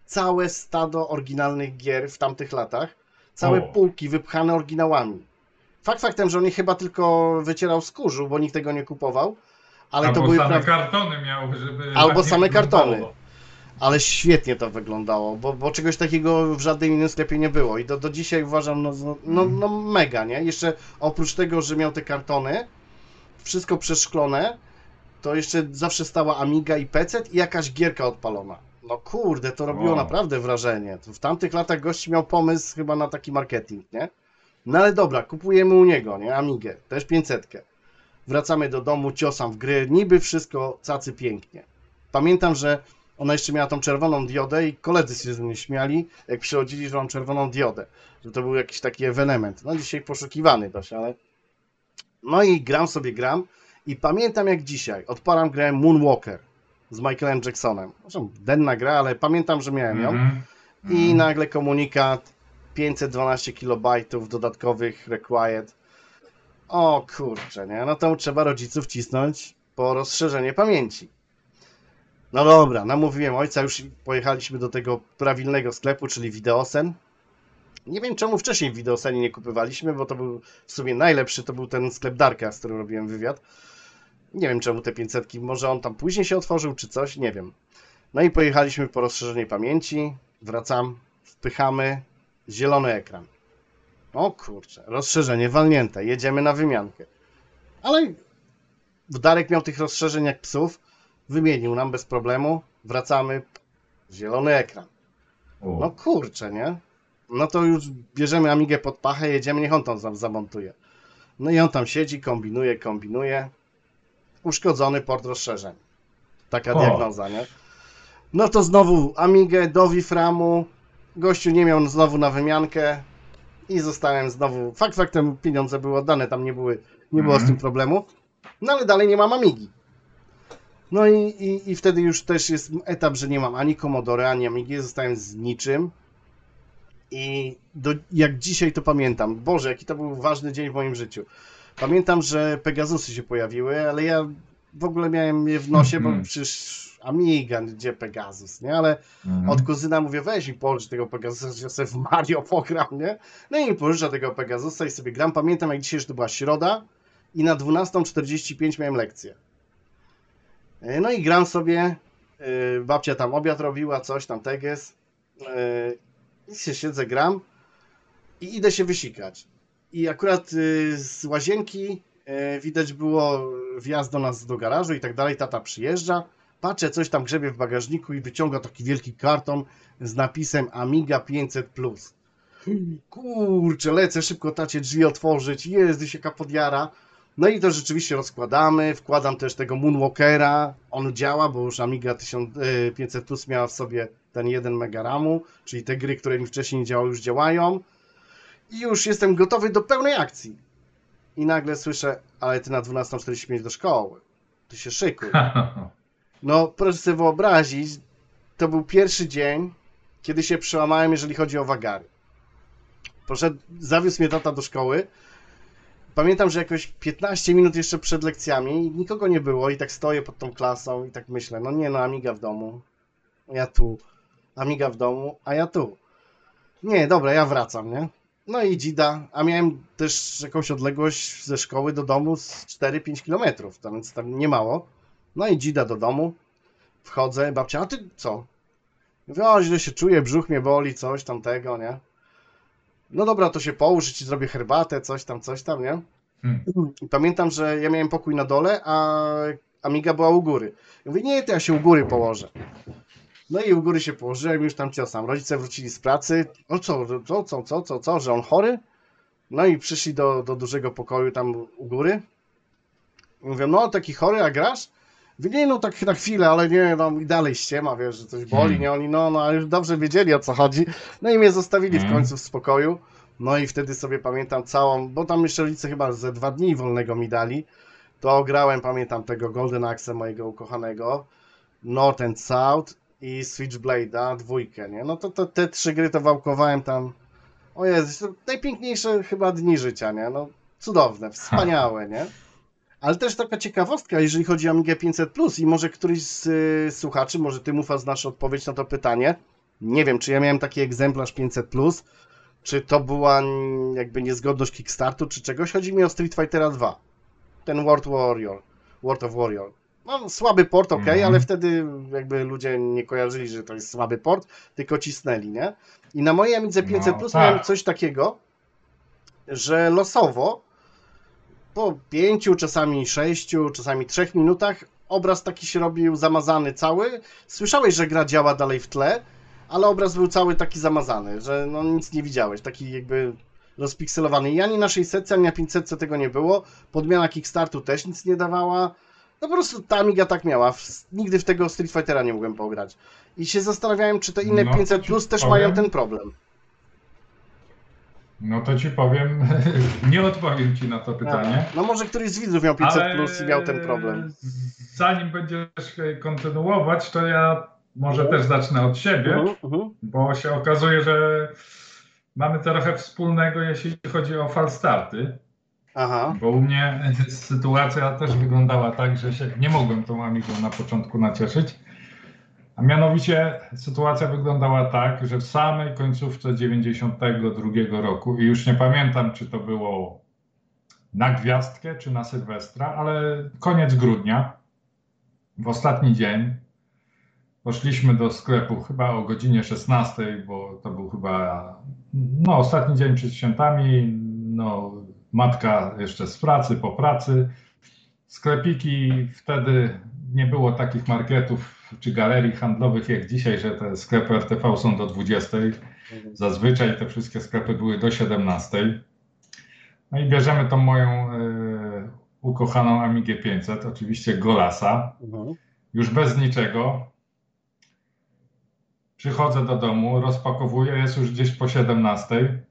całe stado oryginalnych gier w tamtych latach. Całe O. półki wypchane oryginałami. Fakt faktem, że on je chyba tylko wycierał z kurzu, bo nikt tego nie kupował. Ale Albo to były same pra- kartony miał, żeby... Albo same kartony. Ale świetnie to wyglądało, bo, bo czegoś takiego w żadnym innym sklepie nie było. I do, do dzisiaj uważam, no, no, no, no mega, nie? Jeszcze oprócz tego, że miał te kartony, wszystko przeszklone, to jeszcze zawsze stała Amiga i PC i jakaś gierka odpalona. No kurde, to robiło Wow. naprawdę wrażenie. W tamtych latach gość miał pomysł chyba na taki marketing, nie? No ale dobra, kupujemy u niego, nie? Amigę, też 500. Wracamy do domu, ciosam w gry, niby wszystko cacy pięknie. Pamiętam, że ona jeszcze miała tą czerwoną diodę i koledzy się z mnie śmiali, jak przychodzili, że mam czerwoną diodę. Że to był jakiś taki ewenement. No dzisiaj poszukiwany dość, ale... No i gram sobie, gram i pamiętam jak dzisiaj. Odpalam grę Moonwalker z Michaelem Jacksonem. Zresztą denna gra, ale pamiętam, że miałem ją. Mhm. I Mhm. nagle komunikat 512 kilobajtów dodatkowych required. O kurczę, nie? No to trzeba rodziców cisnąć po rozszerzenie pamięci. No dobra, namówiłem ojca, już pojechaliśmy do tego prawilnego sklepu, czyli Videosen. Nie wiem czemu wcześniej w Videosenie nie kupywaliśmy, bo to był w sumie najlepszy, to był ten sklep Darka, z którym robiłem wywiad. Nie wiem czemu te 500, może on tam później się otworzył, czy coś, nie wiem. No i pojechaliśmy po rozszerzenie pamięci, wracam, wpychamy, zielony ekran. O kurczę, rozszerzenie walnięte, jedziemy na wymiankę. Ale Darek miał tych rozszerzeń jak psów, wymienił nam bez problemu, wracamy, zielony ekran. O. No kurczę, nie? No to już bierzemy Amigę pod pachę, jedziemy, niech on tam zam- zamontuje. No i on tam siedzi, kombinuje, kombinuje. Uszkodzony port rozszerzeń. Taka O. diagnoza, nie? No to znowu Amigę do Wiframu. Gościu nie miał znowu na wymiankę i zostałem znowu. Fakt faktem pieniądze były oddane, tam nie, były, nie było z Mhm. tym problemu. No ale dalej nie mam Amigi. No i, i, i wtedy już też jest etap, że nie mam ani Commodore, ani Amigi, zostałem z niczym. I do, jak dzisiaj to pamiętam, Boże, jaki to był ważny dzień w moim życiu. Pamiętam, że Pegasusy się pojawiły, ale ja w ogóle miałem je w nosie, bo Mhm. przecież Amiga, gdzie Pegasus, nie? Ale Mhm. od kuzyna mówię, weź mi pożycz tego Pegasusa, że ja sobie w Mario pogram, nie? No i pożycza tego Pegasusa i sobie gram. Pamiętam jak dzisiaj, że to była środa i na 12.45 miałem lekcję. E, No i gram sobie, e, babcia tam obiad robiła, coś tam, teges. e, I się siedzę, gram i idę się wysikać. I akurat z łazienki widać było wjazd do nas do garażu i tak dalej, tata przyjeżdża. Patrzę, coś tam grzebie w bagażniku i wyciąga taki wielki karton z napisem Amiga 500+. Kurczę, lecę szybko tacie drzwi otworzyć, jest jaka podjara. No i to rzeczywiście rozkładamy, wkładam też tego Moonwalkera, on działa, bo już Amiga 1500 Plus miała w sobie ten 1 mega RAMu, czyli te gry, które mi wcześniej nie działały, już działają. I już jestem gotowy do pełnej akcji. I nagle słyszę, ale ty na 12.45 do szkoły. Ty się szykuj. No, proszę sobie wyobrazić, to był pierwszy dzień, kiedy się przełamałem, jeżeli chodzi o wagary. Proszę, zawiózł mnie tata do szkoły. Pamiętam, że jakoś 15 minut jeszcze przed lekcjami nikogo nie było i tak stoję pod tą klasą i tak myślę, no nie no, Amiga w domu, ja tu, Amiga w domu, a ja tu. Nie, dobra, ja wracam, nie? No i dzida, a miałem też jakąś odległość ze szkoły do domu z 4-5 kilometrów, to więc tam nie mało. No i dzida do domu, wchodzę, babcia, a ty co? Mówię, o, źle się czuję, brzuch mnie boli, coś tamtego, nie? No dobra, to się połóż, ci zrobię herbatę, coś tam, coś tam, nie? Hmm. I pamiętam, że ja miałem pokój na dole, a Amiga była u góry. I mówię, nie, to ja się u góry położę. No i u góry się położyłem, już tam ciosam. Rodzice wrócili z pracy. O co, co, co, co, co, co, że on chory? No i przyszli do, do dużego pokoju tam u góry. Mówią, no taki chory, a grasz? Nie, no tak na chwilę, ale nie, no i dalej ściema, wiesz, że coś boli, Hmm. nie? Oni, no, no, ale już dobrze wiedzieli o co chodzi. No i mnie zostawili w Hmm. końcu w spokoju. No i wtedy sobie pamiętam całą, bo tam jeszcze rodzice chyba ze dwa dni wolnego mi dali. To grałem, pamiętam tego Golden Axe mojego ukochanego, North and South i Switchblade'a, dwójkę, nie? No to, to te trzy gry to wałkowałem tam. O Jezu, najpiękniejsze chyba dni życia, nie? No cudowne, wspaniałe, nie? Ale też taka ciekawostka, jeżeli chodzi o Amigę 500 Plus i może któryś z y, słuchaczy, może ty Mufa znasz odpowiedź na to pytanie. Nie wiem, czy ja miałem taki egzemplarz 500 Plus, czy to była mm, jakby niezgodność Kickstartu, czy czegoś. Chodzi mi o Street Fightera 2. Ten World Warrior, World of Warrior. No, słaby port, ok, Mhm. ale wtedy jakby ludzie nie kojarzyli, że to jest słaby port, tylko cisnęli, nie? I na mojej Amidze 500 No, Plus tak. miałem coś takiego, że losowo po pięciu, czasami sześciu, czasami trzech minutach obraz taki się robił zamazany cały. Słyszałeś, że gra działa dalej w tle, ale obraz był cały taki zamazany, że no nic nie widziałeś, taki jakby rozpikselowany. I ani na 600, ani na 500 tego nie było. Podmiana Kickstartu też nic nie dawała. No po prostu ta Amiga tak miała. Nigdy w tego Street Fightera nie mogłem pograć. I się zastanawiałem, czy te inne No, to 500 ci Plus też powiem. mają ten problem. No to ci powiem, nie odpowiem ci na to pytanie. No może któryś z widzów miał 500 ale Plus i miał ten problem. Zanim będziesz kontynuować, to ja może Mhm. też zacznę od siebie, Mhm, mhm. bo się okazuje, że mamy trochę wspólnego, jeśli chodzi o falstarty. Aha. Bo u mnie sytuacja też wyglądała tak, że się nie mogłem tą Amigą na początku nacieszyć. A mianowicie sytuacja wyglądała tak, że w samej końcówce 92 roku, i już nie pamiętam, czy to było na gwiazdkę, czy na Sylwestra, ale koniec grudnia, w ostatni dzień, poszliśmy do sklepu chyba o godzinie 16, bo to był chyba no, ostatni dzień przed świętami. No, matka jeszcze z pracy, po pracy. Sklepiki wtedy nie było takich marketów czy galerii handlowych jak dzisiaj, że te sklepy RTV są do 20. Zazwyczaj te wszystkie sklepy były do 17. No i bierzemy tą moją e, ukochaną Amigę 500, oczywiście Golasa, Mhm. już bez niczego. Przychodzę do domu, rozpakowuję, jest już gdzieś po 17.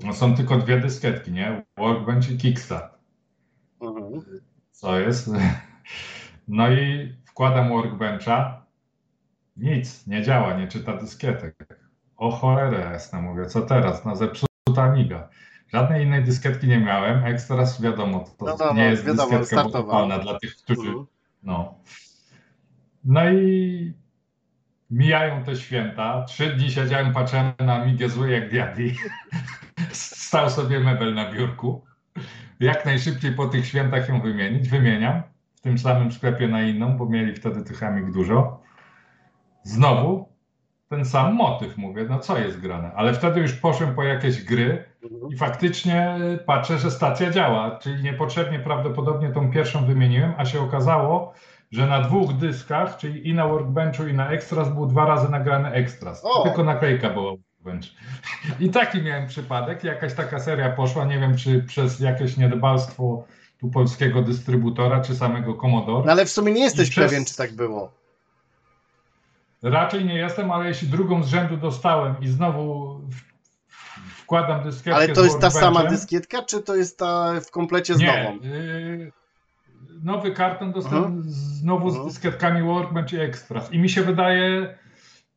No są tylko dwie dyskietki, nie? Workbench i Kickstart. Mhm. Co jest? No i wkładam Workbencha. Nic, nie działa, nie czyta dyskietek. O cholerę jasne, mówię, co teraz? No zepsuta Amiga. Żadnej innej dyskietki nie miałem. Extras wiadomo, to No, no, nie no, jest wiadomo, dyskietka budowalna dla tych, którzy Mhm. no. No i mijają te święta. Trzy dni siedziałem, patrzyłem na Amigę zły jak diabli. Stał sobie mebel na biurku. Jak najszybciej po tych świętach ją wymienić. Wymieniam w tym samym sklepie na inną, bo mieli wtedy tych Amig dużo. Znowu ten sam motyw, mówię, no co jest grane. Ale wtedy już poszłem po jakieś gry i faktycznie patrzę, że stacja działa, czyli niepotrzebnie prawdopodobnie tą pierwszą wymieniłem, a się okazało, że na dwóch dyskach, czyli i na Workbenchu i na Extras był dwa razy nagrany Extras. O! Tylko naklejka była Workbench. I taki miałem przypadek, jakaś taka seria poszła, nie wiem czy przez jakieś niedbalstwo tu polskiego dystrybutora czy samego Commodore. No ale w sumie nie jesteś przez- pewien, czy tak było. Raczej nie jestem, ale jeśli drugą z rzędu dostałem i znowu wkładam dyskietkę Ale to jest ta sama dyskietka, czy to jest ta w komplecie z Nie, nową? y, nowy karton dostałem Mhm. znowu z Mhm. dyskietkami Workbench i Extras. I mi się wydaje,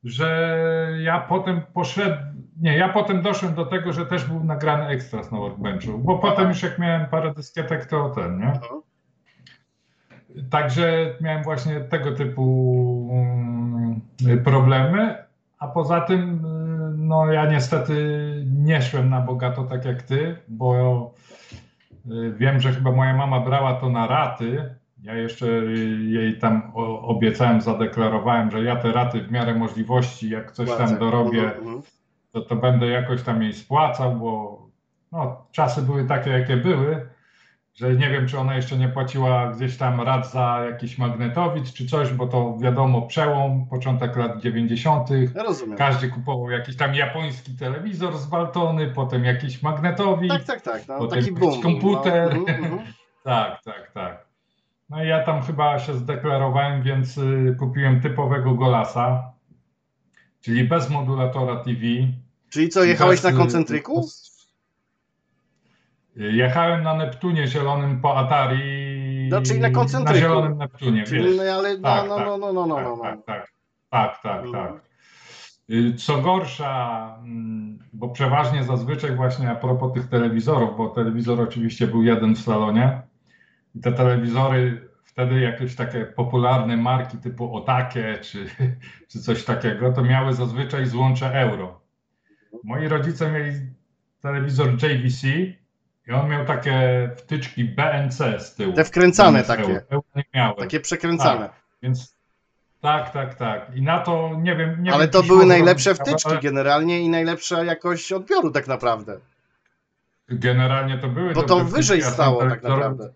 że ja potem poszedłem, nie, ja potem doszedłem do tego, że też był nagrany Extras na Workbenchu, bo potem już jak miałem parę dyskietek, to ten, nie? Mhm. Także miałem właśnie tego typu mm, problemy, a poza tym y, no ja niestety nie szłem na bogato tak jak ty, bo y, wiem, że chyba moja mama brała to na raty. Ja jeszcze jej tam obiecałem, zadeklarowałem, że ja te raty w miarę możliwości, jak coś tam dorobię, Mhm, mhm. to, to będę jakoś tam jej spłacał, bo no, czasy były takie, jakie były, że nie wiem, czy ona jeszcze nie płaciła gdzieś tam rat za jakiś magnetowid czy coś, bo to wiadomo, przełom, początek lat 90. Ja rozumiem. Każdy kupował jakiś tam japoński telewizor z Baltony, potem jakiś magnetowid. Tak, tak, tak. No, Potem taki jakiś boom. komputer. No. Tak, tak, tak. No i ja tam chyba się zdeklarowałem, więc y, kupiłem typowego Golasa, czyli bez modulatora TV. Czyli co, jechałeś Bez, na y, koncentryku? Jechałem na Neptunie zielonym po Atari. No, czyli na Na koncentryku. zielonym Neptunie, Czyli, wiesz. no, ale no, Tak, no, tak, no, no, no, no, tak, no, no. tak, tak, tak, tak, Mhm. tak. Y, Co gorsza, mm, bo przeważnie zazwyczaj właśnie a propos tych telewizorów, bo telewizor oczywiście był jeden w salonie i te telewizory wtedy jakieś takie popularne marki typu Otake czy, czy coś takiego, to miały zazwyczaj złącze euro. Moi rodzice mieli telewizor JVC i on miał takie wtyczki BNC z tyłu. Te wkręcane takie. Euro. Nie miały. Takie przekręcane. Tak, więc tak, tak, tak. I na to nie wiem. Nie ale wiem, to były najlepsze wtyczki ale generalnie i najlepsza jakość odbioru tak naprawdę. Generalnie to były. Bo to wyżej wtyczki, a sam stało tak naprawdę.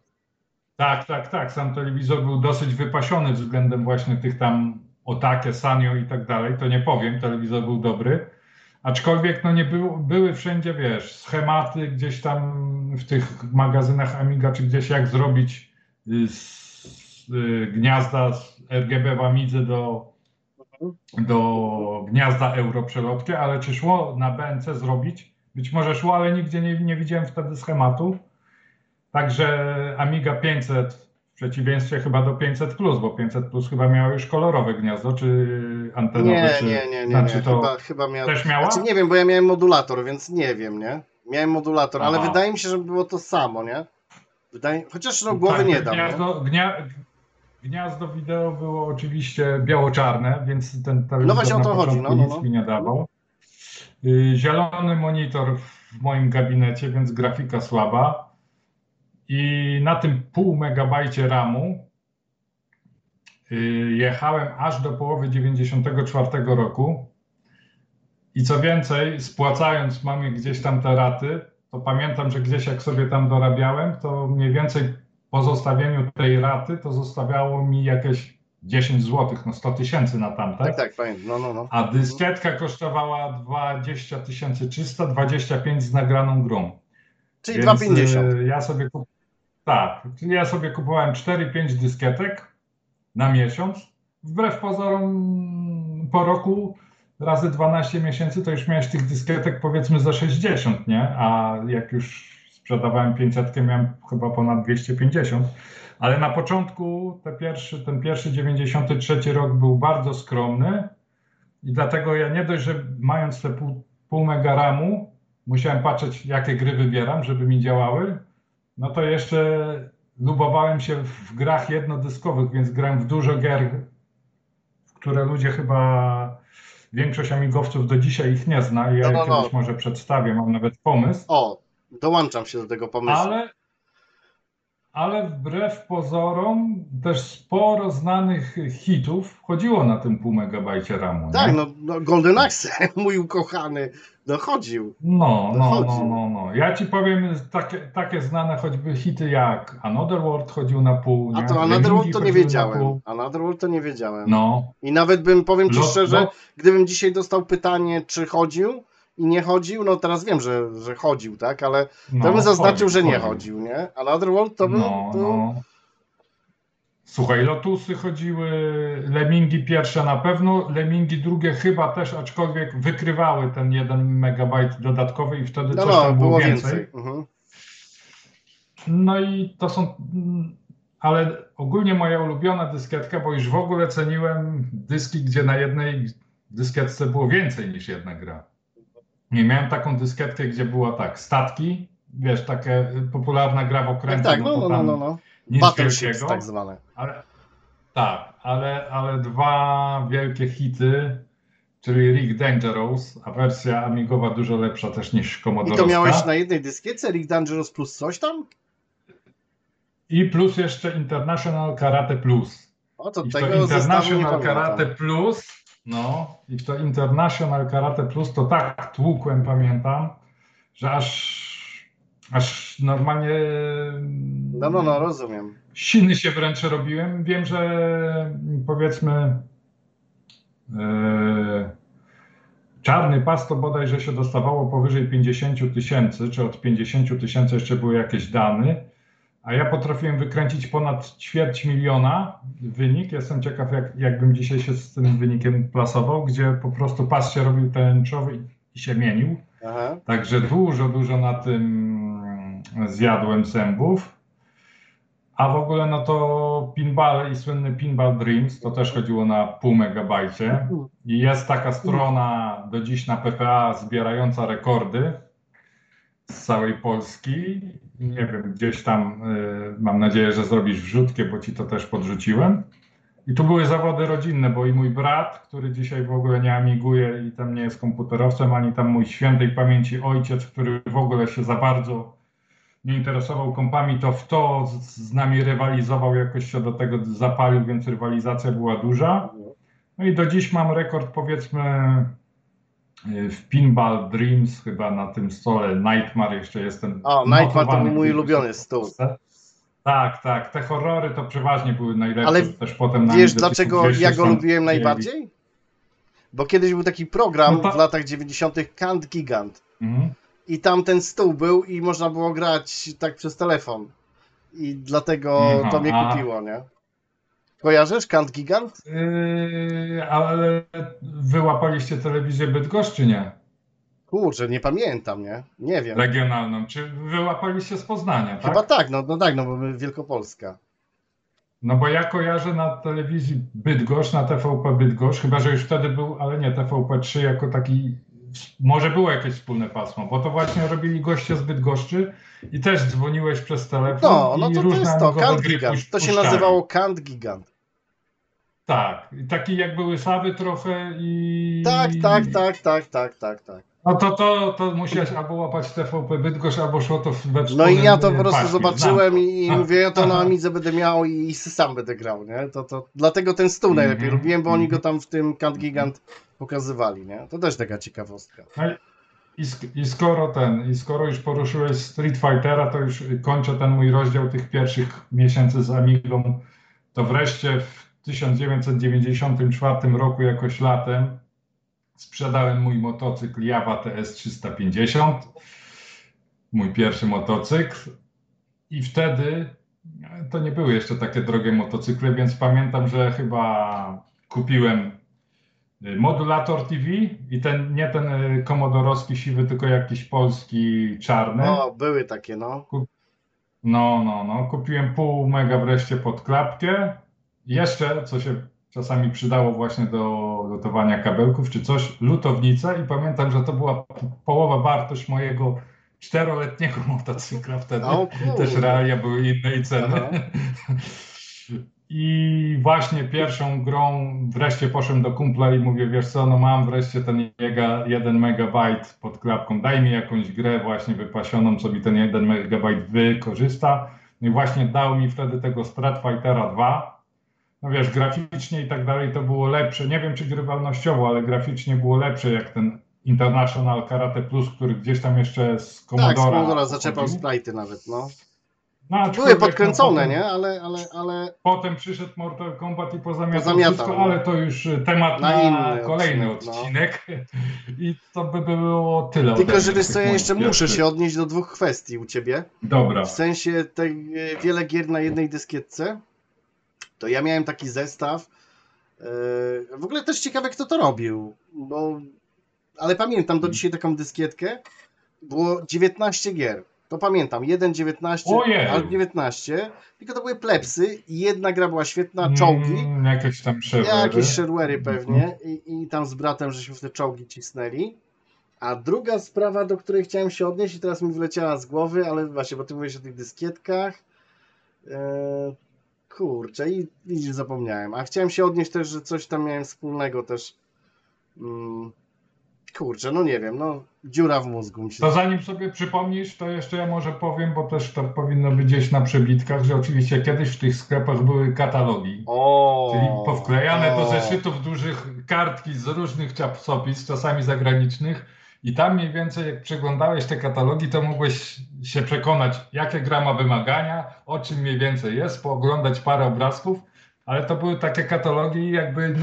Tak, tak, tak. Sam telewizor był dosyć wypasiony względem właśnie tych tam Otake, Sanyo i tak dalej. To nie powiem, telewizor był dobry. Aczkolwiek no nie był, były wszędzie, wiesz, schematy gdzieś tam w tych magazynach Amiga, czy gdzieś jak zrobić y, z y, gniazda z RGB w Amidze do, do gniazda euro przelotkie, ale czy szło na BNC zrobić? Być może szło, ale nigdzie nie, nie widziałem wtedy schematu. Także Amiga 500 w przeciwieństwie chyba do 500 plus, bo 500 plus chyba miało już kolorowe gniazdo, czy antenowe, Nie, czy nie, nie, nie, nie. znaczy to Chyba, chyba miał... też miała? Znaczy nie wiem, bo ja miałem modulator, więc nie wiem, nie? Miałem modulator, ale Aha. wydaje mi się, że było to samo, nie? Wydaje... Chociaż no głowy Tak, nie dam, nie? gniazdo, gnia, gniazdo wideo było oczywiście biało-czarne, więc ten telewizor No właśnie o to chodzi, no, no, nic no. mi nie dawał. Y, Zielony monitor w moim gabinecie, więc grafika słaba. I na tym pół megabajcie RAMu y, jechałem aż do połowy 94 roku. I co więcej, spłacając mamie gdzieś tam te raty, to pamiętam, że gdzieś jak sobie tam dorabiałem, to mniej więcej po zostawieniu tej raty to zostawiało mi jakieś 10 zł, no 100 tysięcy na tamte. Tak, tak, pamiętam. No, no, no. A dyskietka kosztowała 20 300, 25 z nagraną grą. Czyli Więc, 2,50. y, Ja sobie kup... Tak, czyli ja sobie kupowałem 4-5 dyskietek na miesiąc. Wbrew pozorom po roku razy 12 miesięcy to już miałeś tych dyskietek powiedzmy za 60, nie? A jak już sprzedawałem 500, miałem chyba ponad 250. Ale na początku te pierwszy, ten pierwszy 93 rok był bardzo skromny i dlatego ja nie dość, że mając te pół, pół mega ramu, musiałem patrzeć, jakie gry wybieram, żeby mi działały. No to jeszcze lubowałem się w grach jednodyskowych, więc grałem w dużo gier, w które ludzie chyba, większość amigowców do dzisiaj ich nie zna i ja No, no, no. kiedyś może przedstawię, mam nawet pomysł. O, dołączam się do tego pomysłu. Ale, ale wbrew pozorom też sporo znanych hitów chodziło na tym pół megabajcie RAMu. Tak, no, no Golden Axe, mój ukochany, dochodził. No, no, Dochodzi. no, no, no. Ja ci powiem takie, takie znane choćby hity jak Another World chodził na pół. A to Another World to nie wiedziałem. Another World to nie wiedziałem. No. I nawet bym, powiem ci Lot- szczerze, lot- gdybym dzisiaj dostał pytanie, czy chodził i nie chodził, no teraz wiem, że, że chodził, tak, ale to No, bym zaznaczył, że nie chodził. nie? A Otherworld to był... No, to... no. Słuchaj, Lotusy chodziły, Lemingi pierwsze na pewno, Lemingi drugie chyba też, aczkolwiek wykrywały ten 1 megabajt dodatkowy i wtedy No, coś no, tam było, było więcej. więcej. Mhm. No i to są, ale ogólnie moja ulubiona dyskietka, bo już w ogóle ceniłem dyski, gdzie na jednej dyskietce było więcej niż jedna gra. Nie miałem taką dyskietkę, gdzie była tak, statki, wiesz, takie y, popularna gra w Tak, okręcie, tak, no no, to no, no, no, no. nic Battleships tak zwane. Ale, tak, ale, ale dwa wielkie hity, czyli Rick Dangerous, a wersja amigowa dużo lepsza też niż I Commodore. to miałeś na jednej dyskiecie Rick Dangerous plus coś tam? I plus jeszcze International Karate Plus. O, to I to tego nie International Karate. Plus, no, i w to International Karate Plus to tak tłukłem, pamiętam, że aż, aż normalnie No, no, no, rozumiem. siny się wręcz robiłem. Wiem, że powiedzmy e, czarny pas to bodajże się dostawało powyżej 50 tysięcy, czy od 50 tysięcy jeszcze były jakieś dane, a ja potrafiłem wykręcić ponad ćwierć miliona wynik. Jestem ciekaw, jak, jakbym dzisiaj się z tym wynikiem plasował, gdzie po prostu pas się robił tęczowy i się mienił. Aha. Także dużo, dużo na tym zjadłem zębów. A w ogóle no to pinball i słynny Pinball Dreams to też chodziło na pół megabajcie. I jest taka strona do dziś na PPA zbierająca rekordy z całej Polski. Nie wiem, gdzieś tam y, mam nadzieję, że zrobisz wrzutkę, bo ci to też podrzuciłem. I tu były zawody rodzinne, bo i mój brat, który dzisiaj w ogóle nie amiguje i tam nie jest komputerowcem, ani tam mój świętej pamięci ojciec, który w ogóle się za bardzo nie interesował kompami, to w to z, z nami rywalizował, jakoś się do tego zapalił, więc rywalizacja była duża. No i do dziś mam rekord, powiedzmy, w Pinball Dreams, chyba na tym stole Nightmare jeszcze jestem. O, Nightmare to był mój ulubiony stół. Tak, tak. Te horrory to przeważnie były najlepsze. Ale też potem Wiesz dlaczego 1200 ja go lubiłem najbardziej? Bo kiedyś był taki program No to- w latach 90. Kant Gigant. Mhm. I tam ten stół był i można było grać tak przez telefon. I dlatego Aha, to mnie kupiło, nie? Kojarzysz Kant Gigant? Yy, ale wyłapaliście telewizję Bydgoszcz, czy nie? Kurczę, nie pamiętam, nie? Nie wiem. Regionalną. Czy wyłapaliście z Poznania, tak? Chyba tak, no, no tak, no bo my Wielkopolska. No bo ja kojarzę na telewizji Bydgoszcz, na TVP Bydgoszcz, chyba że już wtedy był, ale nie, TVP3 jako taki, może było jakieś wspólne pasmo, bo to właśnie robili goście z Bydgoszczy i też dzwoniłeś przez telefon No, no i to, to jest to, Kant Gigant. To się nazywało Kant Gigant. Tak, taki jakby łysawy trochę i... Tak, tak, tak, tak, tak, tak, tak. No to, to, to musiałeś albo łapać TVP Bydgoszcz, albo szło to we No i ja to e, po prostu paśmie, zobaczyłem znam i, mówię, ja to na. Amidze będę miał i, i sam będę grał, nie? To, to, dlatego ten stół Mhm, najlepiej lubiłem, bo oni mhm. go tam w tym Kant Gigant pokazywali, nie? To też taka ciekawostka. I, I skoro ten, i skoro już poruszyłeś Street Fightera, to już kończę ten mój rozdział tych pierwszych miesięcy z Amigą. To wreszcie w 1994 roku, jakoś latem, sprzedałem mój motocykl Java TS 350. Mój pierwszy motocykl. I wtedy to nie były jeszcze takie drogie motocykle, więc pamiętam, że chyba kupiłem modulator TV i ten nie ten y, komodorowski siwy, tylko jakiś polski czarny. O, były takie, no. No, no, no. Kupiłem pół mega wreszcie pod klapkę. Jeszcze, co się czasami przydało właśnie do lutowania kabelków czy coś, lutownicę i pamiętam, że to była połowa wartość mojego czteroletniego motocykla wtedy. O kurde. Też realia były inne i ceny. I właśnie pierwszą grą wreszcie poszedłem do kumpla i mówię, wiesz co, no mam wreszcie ten jego 1 megabajt pod klapką, daj mi jakąś grę właśnie wypasioną, co mi ten 1 megabajt wykorzysta. No i właśnie dał mi wtedy tego Strat Fightera 2. No wiesz, graficznie i tak dalej to było lepsze. Nie wiem, czy grywalnościowo, ale graficznie było lepsze jak ten International Karate Plus, który gdzieś tam jeszcze z Tak, z Commodora Commodora zaczepał sprite'y nawet, no. No, Były aczkolwiek, podkręcone, potem, nie? Ale, ale, ale Potem przyszedł Mortal Kombat i pozamiatał Pozamiatał, wszystko, no. ale to już y, temat Na na, inny kolejny odcinek, no. odcinek. I to by było tyle. tylko, że wiesz co, ja jeszcze muszę się odnieść do dwóch kwestii u ciebie. Dobra. W sensie te e, wiele gier na jednej dyskietce. To ja miałem taki zestaw. e, W ogóle też ciekawe, kto to robił. Bo... Ale pamiętam do dzisiaj taką dyskietkę. Było 19 gier. To pamiętam. 1, 19, Ojej. albo 19. Tylko to były plepsy. i Jedna gra była świetna, czołgi. Mm, jakieś tam. Jakieś sharewary pewnie I, i tam z bratem żeśmy w te czołgi cisnęli. A druga sprawa, do której chciałem się odnieść i teraz mi wyleciała z głowy, ale właśnie, bo ty mówisz o tych dyskietkach. Eee, kurczę, i widzisz, zapomniałem. A chciałem się odnieść też, że coś tam miałem wspólnego też. Mm, kurczę, no nie wiem, no dziura w mózgu mi się. To zanim sobie przypomnisz, to jeszcze ja może powiem, bo też to powinno być gdzieś na przebitkach, że oczywiście kiedyś w tych sklepach były katalogi. O, Czyli powklejane do o. zeszytów dużych kartki z różnych czasopis, czasami zagranicznych. I tam mniej więcej, jak przeglądałeś te katalogi, to mogłeś się przekonać, jakie gra ma wymagania, o czym mniej więcej jest, pooglądać parę obrazków, ale to były takie katalogi, jakby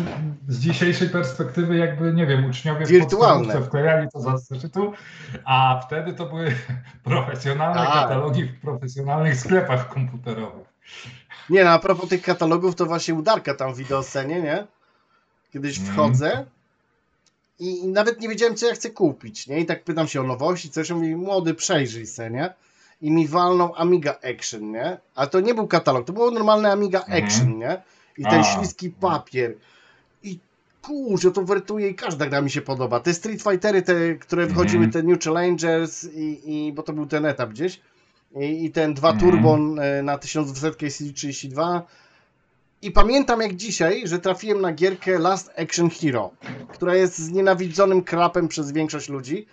z dzisiejszej perspektywy, jakby nie wiem, uczniowie w Wirtualne. podstawówce wklejali to za zeszytu, a wtedy to były profesjonalne Tak. katalogi w profesjonalnych sklepach komputerowych. Nie no, a propos tych katalogów, to właśnie udarka tam w wideoscenie, nie? Kiedyś Mhm. wchodzę i, i nawet nie wiedziałem, co ja chcę kupić, nie? I tak pytam się o nowości, coś, on mówi, młody, przejrzyj se, nie? I mi walnął Amiga Action, nie? A to nie był katalog, to było normalne Amiga Mhm. Action, nie? I ten A. śliski papier. I kurczę, to wertuje i każda gra mi się podoba. Te Street Fightery, te, które wychodziły, Mhm. te New Challengers i, i bo to był ten etap gdzieś. I, i ten 2 Mhm. Turbo e, na 1200 CD32. I pamiętam jak dzisiaj, że trafiłem na gierkę Last Action Hero, która jest znienawidzonym krapem przez większość ludzi.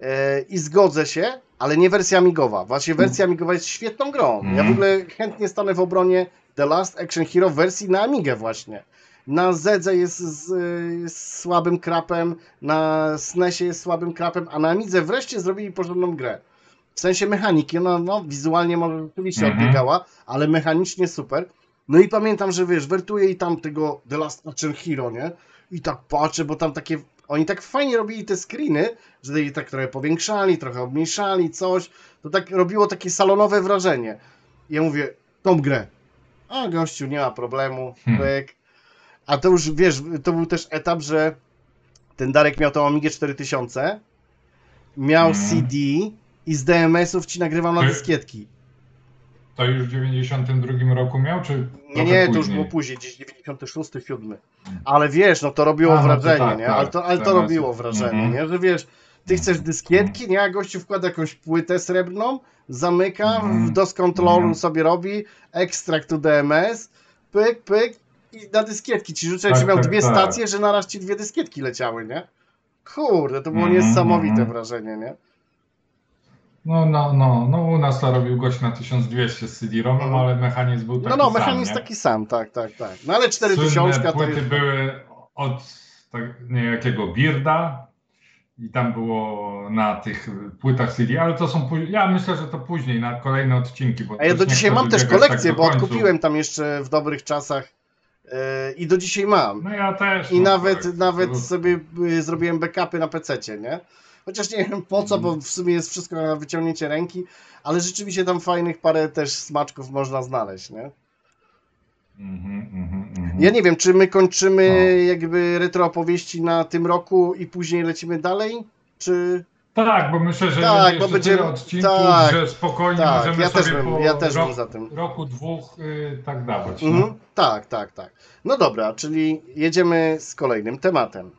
E, I zgodzę się, ale nie wersja amigowa. Właśnie wersja amigowa jest świetną grą. Ja w Mhm. ogóle chętnie stanę w obronie The Last Action Hero w wersji na Amigę właśnie. Na Zedze jest, z, jest słabym krapem, na SNESie jest słabym krapem, a na Amidze wreszcie zrobili porządną grę. W sensie mechaniki, no, no wizualnie może rzeczywiście Mhm. odbiegała, ale mechanicznie super. No i pamiętam, że wiesz, wertuję i tam tego The Last Action Hero, nie? I tak patrzę, bo tam takie, oni tak fajnie robili te screeny, że je tak trochę powiększali, trochę obmniejszali, coś. To tak robiło takie salonowe wrażenie. I ja mówię, tą grę. A gościu, nie ma problemu, Hmm. A to już, wiesz, to był też etap, że ten Darek miał tą Amigę 4000, miał Mhm. CD i z DMS-ów ci nagrywał na dyskietki. To już w 92 roku miał, czy Nie, nie, to już później? było później, gdzieś 96, 7. Ale wiesz, no to robiło A, no to wrażenie, tak, nie? tak, ale to, ale to robiło wrażenie, Mhm. nie? Że wiesz, ty chcesz dyskietki, nie? A gościu wkłada jakąś płytę srebrną, zamyka, Mhm. w DOS Controlu Mhm. sobie robi, ekstrakt to DMS, pyk, pyk i na dyskietki ci rzuca, Tak, że miał tak, dwie tak. stacje, że naraz ci dwie dyskietki leciały, nie? Kurde, to było Mhm, niesamowite mhm. wrażenie, nie? No, no, no, no, u nas to robił gość na 1200 z CD-ROMem, ale mechanizm był taki No, no, sam, mechanizm taki sam, tak, tak, tak. No ale 4000 Słynne to płyty jest... były od tak, niejakiego Birda i tam było na tych płytach CD, ale to są później, ja myślę, że to później, na kolejne odcinki. Bo A ja do dzisiaj mam też kolekcję, tak bo odkupiłem tam jeszcze w dobrych czasach yy, i do dzisiaj mam. No ja też. I mam nawet, kolekcję, nawet sobie y, zrobiłem backupy na PC, nie? Chociaż nie wiem po co, bo w sumie jest wszystko na wyciągnięcie ręki, ale rzeczywiście tam fajnych parę też smaczków można znaleźć, nie? Mhm, mhm, mhm. Ja nie wiem, czy my kończymy No. jakby retro opowieści na tym roku i później lecimy dalej, czy... Tak, bo myślę, że Tak, będzie bo będziemy- odcinków, tak, że spokojnie Tak, możemy ja też sobie bym, po ja też rok, za tym. roku, dwóch y, tak dawać. No. Tak, tak, tak. No dobra, czyli jedziemy z kolejnym tematem.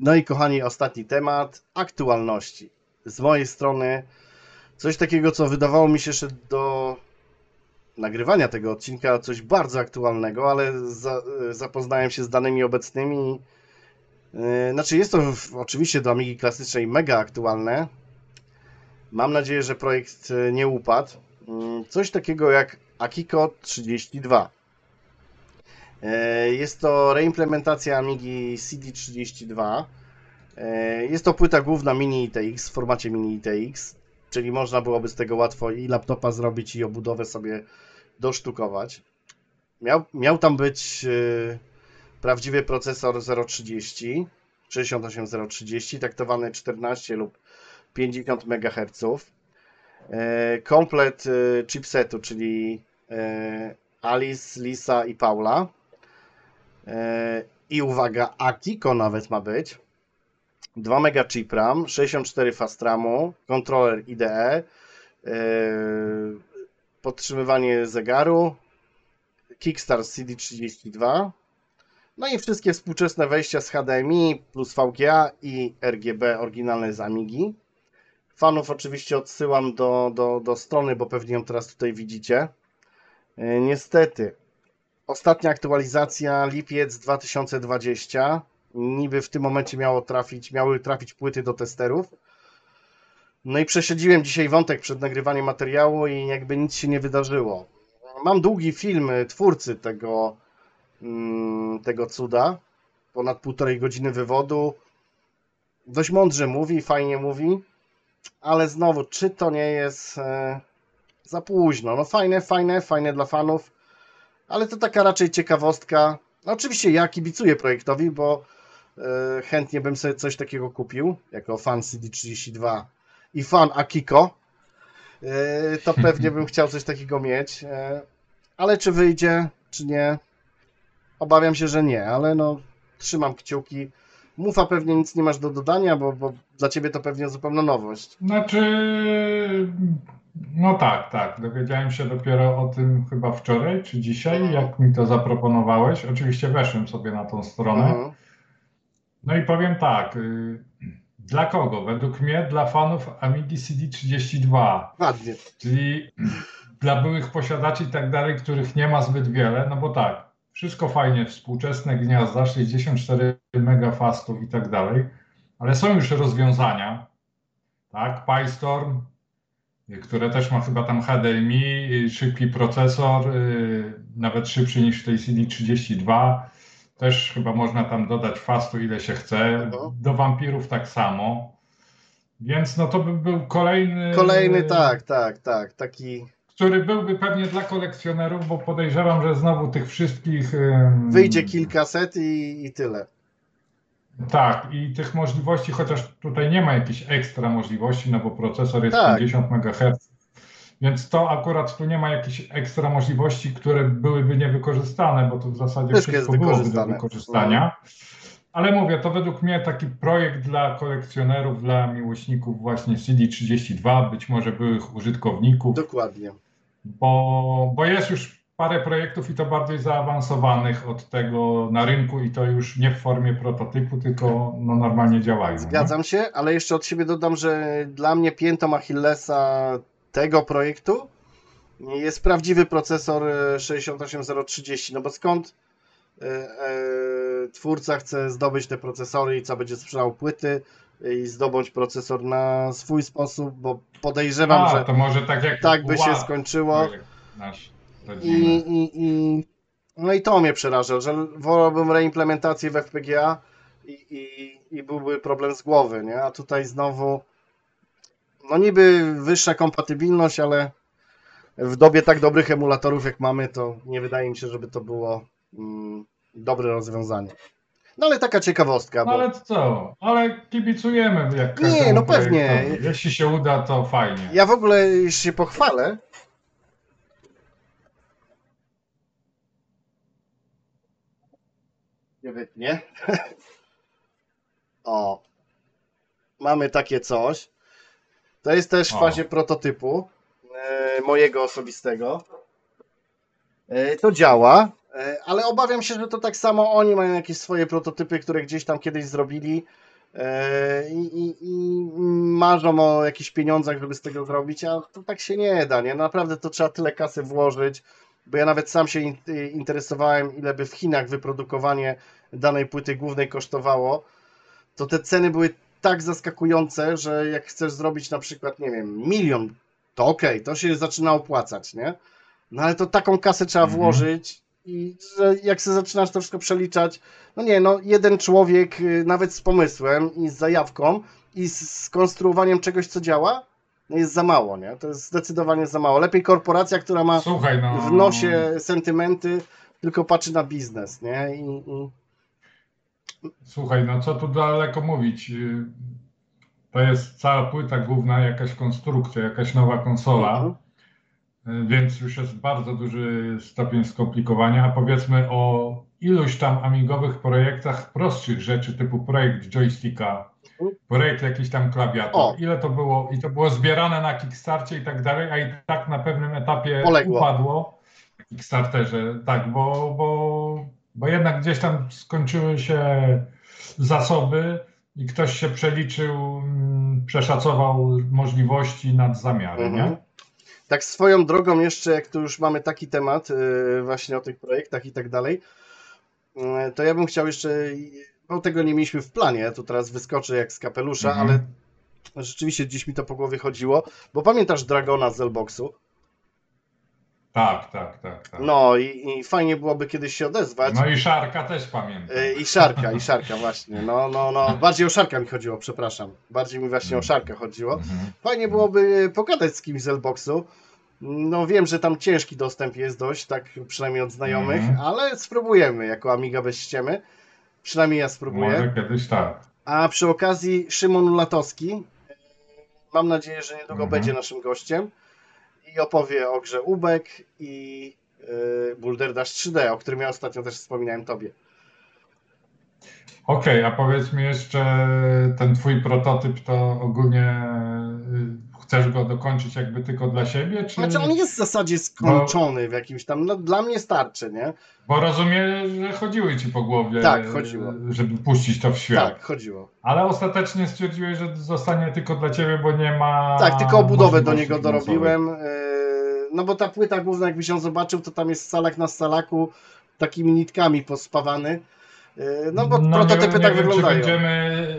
No i kochani, ostatni temat aktualności. Z mojej strony coś takiego, co wydawało mi się, że do nagrywania tego odcinka coś bardzo aktualnego, ale za, zapoznałem się z danymi obecnymi. Yy, Znaczy, jest to w, oczywiście do Amigi klasycznej mega aktualne. Mam nadzieję, że projekt yy, nie upadł. Yy, Coś takiego jak Akiko 32. E, Jest to reimplementacja Amigi CD32. E, Jest to płyta główna Mini ITX w formacie Mini ITX, czyli można byłoby z tego łatwo i laptopa zrobić i obudowę sobie dosztukować. Miał, miał tam być e, prawdziwy procesor 030, 68030, taktowany 14 lub 50 MHz. Komplet chipsetu, czyli Alice, Lisa i Paula. E, I uwaga, Akiko nawet ma być. 2 mega chip RAM, 64 fast RAMu, kontroler IDE, e, podtrzymywanie zegaru, Kickstart CD32, no i wszystkie współczesne wejścia z HDMI plus VGA i RGB oryginalne z Amigi. Fanów oczywiście odsyłam do, do, do strony, bo pewnie ją teraz tutaj widzicie. E, Niestety, ostatnia aktualizacja lipiec 2020. Niby w tym momencie miało trafić, miały trafić płyty do testerów. No i przesiedziłem dzisiaj wątek przed nagrywaniem materiału i jakby nic się nie wydarzyło. Mam długi film twórcy tego, mm, tego cuda. Ponad półtorej godziny wywodu. Dość mądrze mówi, fajnie mówi, ale znowu, czy to nie jest e, za późno? No fajne, fajne, fajne dla fanów, ale to taka raczej ciekawostka. No oczywiście ja kibicuję projektowi, bo e, chętnie bym sobie coś takiego kupił, jako fan CD32 i fan Akiko. E, to pewnie bym chciał coś takiego mieć, e, ale czy wyjdzie, czy nie? Obawiam się, że nie, ale no trzymam kciuki. Mufa pewnie nic nie masz do dodania, bo, bo dla ciebie to pewnie zupełna nowość. Znaczy, no tak, tak. Dowiedziałem się dopiero o tym chyba wczoraj czy dzisiaj, jak mi to zaproponowałeś. Oczywiście weszłem sobie na tą stronę. Mhm. No i powiem tak. y, Dla kogo? Według mnie dla fanów Amigi CD32, Ładnie. czyli dla byłych posiadaczy i tak dalej, których nie ma zbyt wiele, no bo tak, wszystko fajnie, współczesne gniazda, 64 megafastów i tak dalej, ale są już rozwiązania, tak, PyStorm, które też ma chyba tam HDMI, y, szybki procesor, y, nawet szybszy niż w tej CD32. Też chyba można tam dodać fastu ile się chce. Mhm. Do wampirów tak samo. Więc no to by był kolejny. Kolejny, tak, tak, tak. Taki Który byłby pewnie dla kolekcjonerów, bo podejrzewam, że znowu tych wszystkich. wyjdzie kilkaset i, i tyle. Tak, i tych możliwości, chociaż tutaj nie ma jakichś ekstra możliwości, no bo procesor jest Tak. 50 MHz, więc to akurat tu nie ma jakichś ekstra możliwości, które byłyby niewykorzystane, bo to w zasadzie Wszystko jest wszystko byłoby do wykorzystania. Ale mówię, to według mnie taki projekt dla kolekcjonerów, dla miłośników właśnie CD32, być może byłych użytkowników, Dokładnie. bo, bo jest już parę projektów i to bardziej zaawansowanych od tego na rynku i to już nie w formie prototypu, tylko no, normalnie działają. nie? Zgadzam się, ale jeszcze od siebie dodam, że dla mnie piętą Achillesa tego projektu jest prawdziwy procesor e, 68030. No bo skąd e, e, twórca chce zdobyć te procesory i co będzie sprzedał płyty e, i zdobyć procesor na swój sposób, bo podejrzewam, A, że to może tak jak tak by się skończyło. Nasz I, i, i, no i to mnie przeraża, że wolałbym reimplementację w FPGA i, i, i byłby problem z głowy, nie? A tutaj znowu, no niby wyższa kompatybilność, ale w dobie tak dobrych emulatorów jak mamy, to nie wydaje mi się, żeby to było mm, dobre rozwiązanie. No ale taka ciekawostka, No bo ale co? Ale kibicujemy jak Nie, no pewnie. projektowi. Jeśli się uda, to fajnie. ja w ogóle już się pochwalę. Nie wytnie. O. Mamy takie coś. To jest też w O. fazie prototypu e, mojego osobistego. E, to działa, e, ale obawiam się, że to tak samo oni mają jakieś swoje prototypy, które gdzieś tam kiedyś zrobili e, i, i, i marzą o jakichś pieniądzach, żeby z tego zrobić, a to tak się nie da, nie? Naprawdę to trzeba tyle kasy włożyć, bo ja nawet sam się in, interesowałem, ile by w Chinach wyprodukowanie danej płyty głównej kosztowało, to te ceny były tak zaskakujące, że jak chcesz zrobić na przykład, nie wiem, milion, to okej, to się zaczyna opłacać, nie? No ale to taką kasę trzeba Mhm. włożyć I że jak sobie zaczynasz to wszystko przeliczać, no nie, no jeden człowiek y, nawet z pomysłem i z zajawką i z skonstruowaniem czegoś, co działa, jest za mało, nie? To jest zdecydowanie za mało. Lepiej korporacja, która ma Słuchaj, no. w nosie sentymenty, tylko patrzy na biznes, nie? I, i... Słuchaj, no co tu daleko mówić. To jest cała płyta główna, jakaś konstrukcja, jakaś nowa konsola. Mhm. Więc już jest bardzo duży stopień skomplikowania, a powiedzmy o iluś tam amigowych projektach prostszych rzeczy, typu projekt joysticka, Mhm. projekt jakiś tam klawiatur. O. Ile to było? I to było zbierane na Kickstarcie i tak dalej, a i tak na pewnym etapie Poległo. upadło w Kickstarterze. Tak, bo, bo, bo jednak gdzieś tam skończyły się zasoby i ktoś się przeliczył, mm, przeszacował możliwości nad zamiary, Mhm. nie? Tak swoją drogą jeszcze, jak tu już mamy taki temat yy, właśnie o tych projektach i tak dalej, to ja bym chciał jeszcze, bo tego nie mieliśmy w planie, to teraz wyskoczę jak z kapelusza, Mhm. ale rzeczywiście dziś mi to po głowie chodziło, bo pamiętasz Dragona z Elboxu? Tak, tak, tak. tak. No i, i fajnie byłoby kiedyś się odezwać. No i Szarka też pamiętam. Yy, I Szarka, i Szarka właśnie, no, no, no, bardziej o Szarka mi chodziło, przepraszam, bardziej mi właśnie o Szarka chodziło. Mhm. Fajnie byłoby pogadać z kimś z Elboxu. No wiem, że tam ciężki dostęp jest dość, tak przynajmniej od znajomych, Mhm. ale spróbujemy jako Amiga bez ściemy. Przynajmniej ja spróbuję. Może kiedyś tak. A przy okazji Szymon Latowski, mam nadzieję, że niedługo Mhm. będzie naszym gościem i opowie o grze Ubek i yy, Boulder Dash 3D, o którym ja ostatnio też wspominałem tobie. Okej, a powiedz mi jeszcze, ten twój prototyp to ogólnie y, chcesz go dokończyć jakby tylko dla siebie, czy... Znaczy on jest w zasadzie skończony w jakimś tam, no dla mnie starczy, nie? Bo rozumiem, że chodziły ci po głowie, Tak, chodziło. żeby puścić to w świat. Tak, chodziło. Ale ostatecznie stwierdziłeś, że zostanie tylko dla ciebie, bo nie ma. Tak, tylko obudowę do niego dorobiłem. yy, No bo ta płyta główna, jakbyś ją zobaczył, to tam jest salak na salaku takimi nitkami pospawany. Yy, No bo nie prototypy tak nie wiem, wyglądają. Czy będziemy,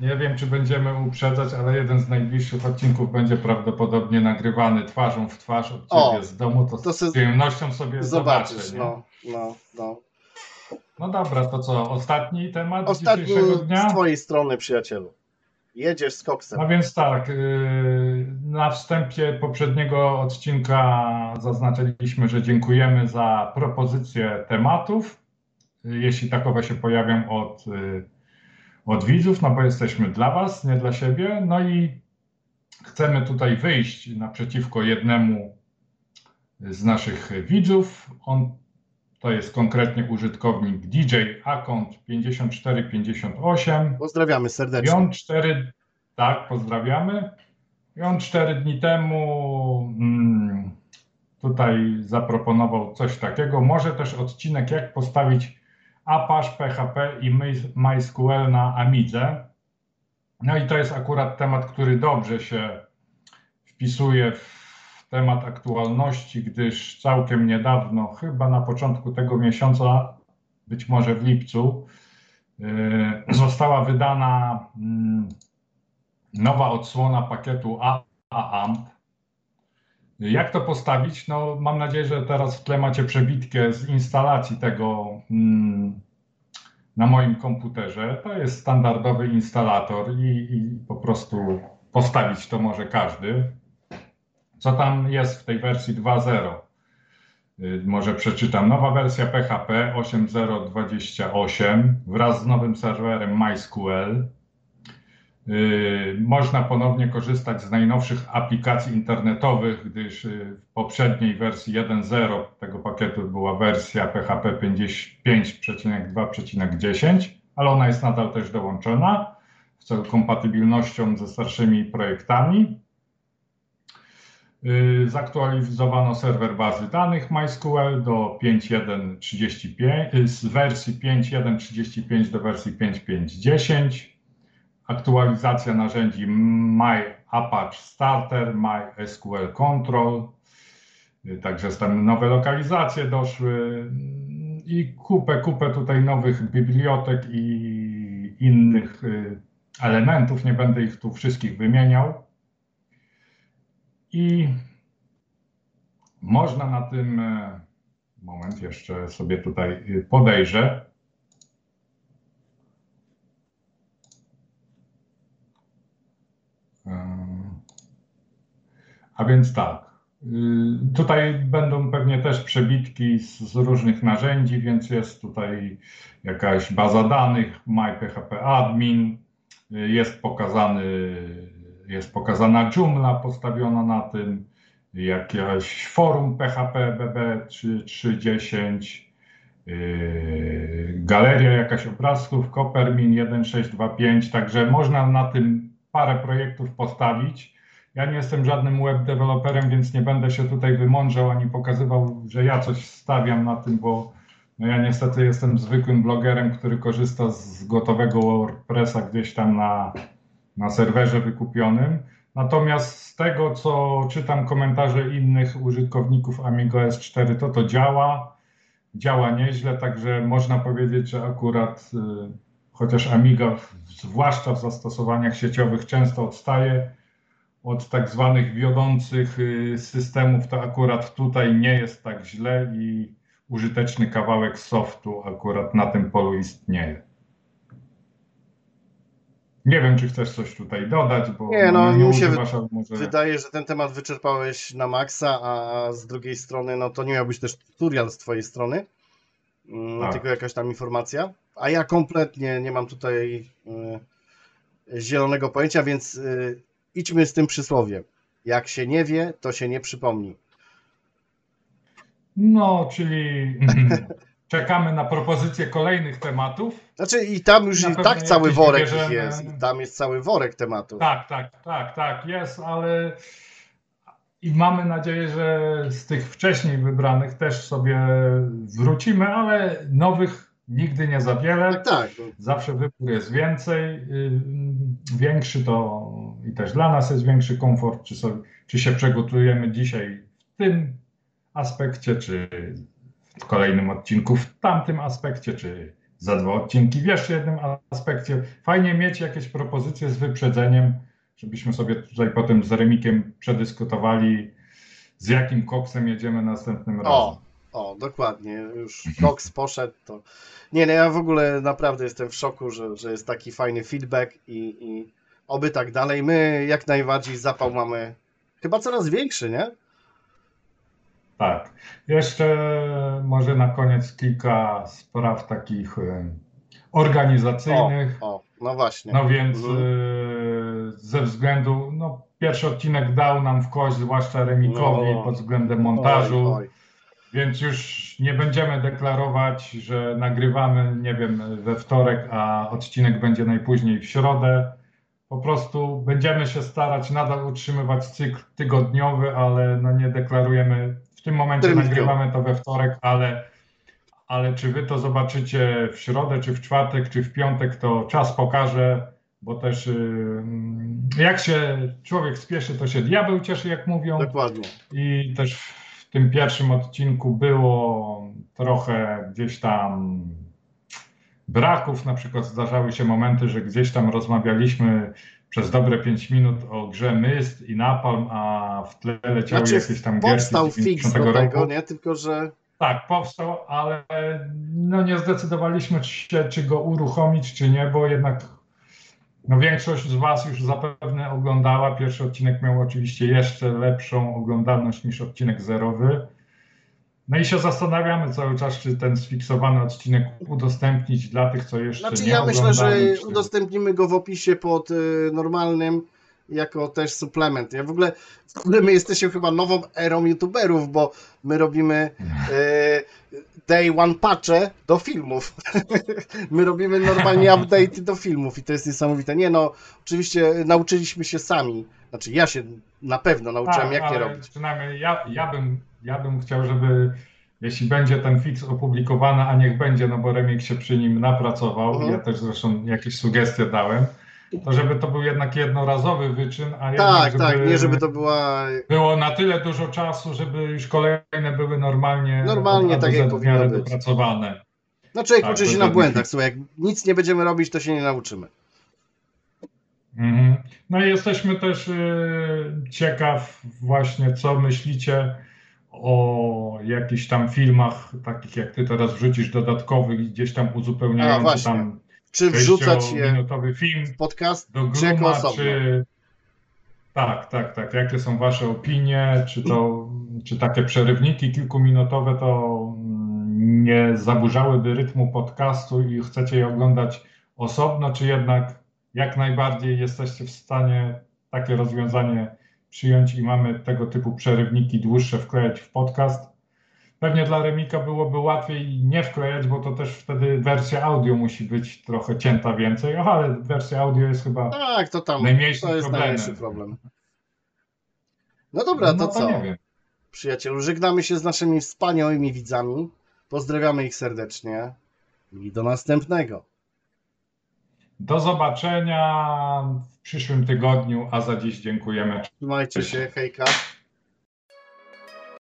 nie wiem, czy będziemy uprzedzać, ale jeden z najbliższych odcinków będzie prawdopodobnie nagrywany twarzą w twarz od O, ciebie z domu. To, to z przyjemnością sobie Zobaczysz, zobaczę. no, no, no. no dobra, to co? Ostatni temat Ostatni dzisiejszego dnia? z twojej strony, przyjacielu. Jedziesz z koksem. No więc tak, yy, na wstępie poprzedniego odcinka zaznaczyliśmy, że dziękujemy za propozycje tematów, jeśli takowe się pojawią od, yy, od widzów, no bo jesteśmy dla Was, nie dla siebie. No i chcemy tutaj wyjść naprzeciwko jednemu z naszych widzów. On to jest konkretnie użytkownik DJ Account 5458. Pozdrawiamy I serdecznie. on cztery, tak, pozdrawiamy. I on cztery dni temu mm, tutaj zaproponował coś takiego. Może też odcinek, jak postawić Apache, PHP i My- MySQL na Amidze. No i to jest akurat temat, który dobrze się wpisuje w temat aktualności, gdyż całkiem niedawno, chyba na początku tego miesiąca, być może w lipcu, yy, została wydana mm, nowa odsłona pakietu AAMP. Jak to postawić? No, mam nadzieję, że teraz w tle macie przebitkę z instalacji tego mm, na moim komputerze. To jest standardowy instalator i, i po prostu postawić to może każdy. Co tam jest w tej wersji 2.0? Y, Może przeczytam. Nowa wersja PHP 8.0.28 wraz z nowym serwerem MySQL. Y, Można ponownie korzystać z najnowszych aplikacji internetowych, gdyż y, w poprzedniej wersji 1.0 tego pakietu była wersja PHP 5.2.10, ale ona jest nadal też dołączona w celu kompatybilnością ze starszymi projektami. Y, Zaktualizowano serwer bazy danych MySQL do 5.1.35, y, z wersji 5.1.35 do wersji 5.5.10. Aktualizacja narzędzi MyApache Starter, MySQL Control. Y, Także tam nowe lokalizacje doszły i kupę, kupę tutaj nowych bibliotek i innych y, elementów. Nie będę ich tu wszystkich wymieniał. I można na tym e, Moment, jeszcze sobie tutaj y, podejrzę. A więc tak. y, Tutaj będą pewnie też przebitki z, z różnych narzędzi, więc jest tutaj jakaś baza danych, MyPHP Admin, y, jest pokazany, jest pokazana Joomla postawiona na tym, jakieś forum PHP BB 3.10, yy, galeria jakaś obrazków, Coppermin 1625, także można na tym parę projektów postawić. Ja nie jestem żadnym web deweloperem, więc nie będę się tutaj wymądrzał ani pokazywał, że ja coś stawiam na tym, bo no ja niestety jestem zwykłym blogerem, który korzysta z gotowego WordPressa gdzieś tam na, na serwerze wykupionym. Natomiast z tego, co czytam komentarze innych użytkowników Amigo S4, to to działa. Działa nieźle, także można powiedzieć, że akurat y, chociaż Amiga, zwłaszcza w zastosowaniach sieciowych, często odstaje od tak zwanych wiodących y, systemów, to akurat tutaj nie jest tak źle i użyteczny kawałek softu akurat na tym polu istnieje. Nie wiem, czy chcesz coś tutaj dodać, bo Nie, no, nie mi się używasz, może... Wydaje, że ten temat wyczerpałeś na maksa, a z drugiej strony, no to nie miał być też tutorial z twojej strony, mm, Tak. tylko jakaś tam informacja. A ja kompletnie nie mam tutaj y, zielonego pojęcia, więc y, idźmy z tym przysłowiem. Jak się nie wie, to się nie przypomni. No, czyli czekamy na propozycje kolejnych tematów. Znaczy i tam już Na i tak cały worek ich wybierzemy. jest. I tam jest cały worek tematów. Tak, tak, tak, tak, jest, ale i mamy nadzieję, że z tych wcześniej wybranych też sobie wrócimy, ale nowych nigdy nie za wiele. Tak, tak. no. Zawsze wybór jest więcej, yy, większy to i też dla nas jest większy komfort, czy, sobie, czy się przygotujemy dzisiaj w tym aspekcie, czy w kolejnym odcinku w tamtym aspekcie, czy za dwa odcinki w jeszcze jednym aspekcie. Fajnie mieć jakieś propozycje z wyprzedzeniem, żebyśmy sobie tutaj potem z Remikiem przedyskutowali, z jakim koksem jedziemy następnym razem. O, o, dokładnie. Już Cox poszedł, to. Nie, no ja w ogóle naprawdę jestem w szoku, że, że jest taki fajny feedback i, i oby tak dalej. My jak najbardziej zapał mamy chyba coraz większy, nie? Tak. Jeszcze może na koniec kilka spraw takich e, organizacyjnych. O, no właśnie. No więc Mhm. e, ze względu, no pierwszy odcinek dał nam w kość, zwłaszcza Remikowi No. pod względem montażu, Oj, oj. Więc już nie będziemy deklarować, że nagrywamy, nie wiem, we wtorek, a odcinek będzie najpóźniej w środę. Po prostu będziemy się starać nadal utrzymywać cykl tygodniowy, ale no nie deklarujemy. W tym momencie nagrywamy to we wtorek, ale, ale czy wy to zobaczycie w środę, czy w czwartek, czy w piątek, to czas pokaże, bo też yy, jak się człowiek spieszy, to się diabeł cieszy, jak mówią. Dokładnie. I też w tym pierwszym odcinku było trochę gdzieś tam braków. Na przykład zdarzały się momenty, że gdzieś tam rozmawialiśmy przez dobre 5 minut o grze Myst i Napalm, a w tle leciały Znaczy, jakieś tam gierki powstał fix 90 do roku. tego, nie? Tylko, że Tak, powstał, ale no nie zdecydowaliśmy się, czy go uruchomić, czy nie, bo jednak no większość z Was już zapewne oglądała. Pierwszy odcinek miał oczywiście jeszcze lepszą oglądalność niż odcinek zerowy. No i się zastanawiamy cały czas, czy ten sfiksowany odcinek udostępnić dla tych, co jeszcze Znaczy nie ja myślę, że czy- udostępnimy go w opisie pod y, normalnym jako też suplement. Ja w ogóle, w ogóle my jesteśmy chyba nową erą youtuberów, bo my robimy y, day one patche do filmów. my robimy normalnie update do filmów i to jest niesamowite. Nie no, oczywiście nauczyliśmy się sami. Znaczy ja się na pewno nauczyłem Tak, jak nie robić. Przynajmniej ja, ja, bym, ja bym chciał, żeby jeśli będzie ten fix opublikowany, a niech będzie, no bo Remik się przy nim napracował, Mhm. ja też zresztą jakieś sugestie dałem, to żeby to był jednak jednorazowy wyczyn, a jednak Tak, tak, nie żeby to była było na tyle dużo czasu, żeby już kolejne były normalnie, Normalnie, tak jak powinno być. dopracowane. No człowiek Tak, uczy się na błędach, słuchaj, jak nic nie będziemy robić, to się nie nauczymy. Mhm. No i jesteśmy też y, ciekaw właśnie, co myślicie o jakichś tam filmach, takich jak ty teraz wrzucisz, dodatkowych, gdzieś tam A, uzupełniający właśnie. tam Czy wrzucać je w podcast, do czy jako Gluma, osobno? czy... Tak, tak, tak. Jakie są wasze opinie? Czy to, czy takie przerywniki kilkuminutowe to mm, nie zaburzałyby rytmu podcastu i chcecie je oglądać osobno, czy jednak jak najbardziej jesteście w stanie takie rozwiązanie przyjąć i mamy tego typu przerywniki dłuższe wklejać w podcast? Pewnie dla Remika byłoby łatwiej nie wklejać, bo to też wtedy wersja audio musi być trochę cięta więcej, Aha, ale wersja audio jest chyba Tak, to tam, najmniejszym to jest problemem. najmniejszy problem. No dobra, to no, co? nie wiem. Przyjacielu, żegnamy się z naszymi wspaniałymi widzami. Pozdrawiamy ich serdecznie i do następnego. Do zobaczenia w przyszłym tygodniu, a za dziś dziękujemy. Trzymajcie się, hejka.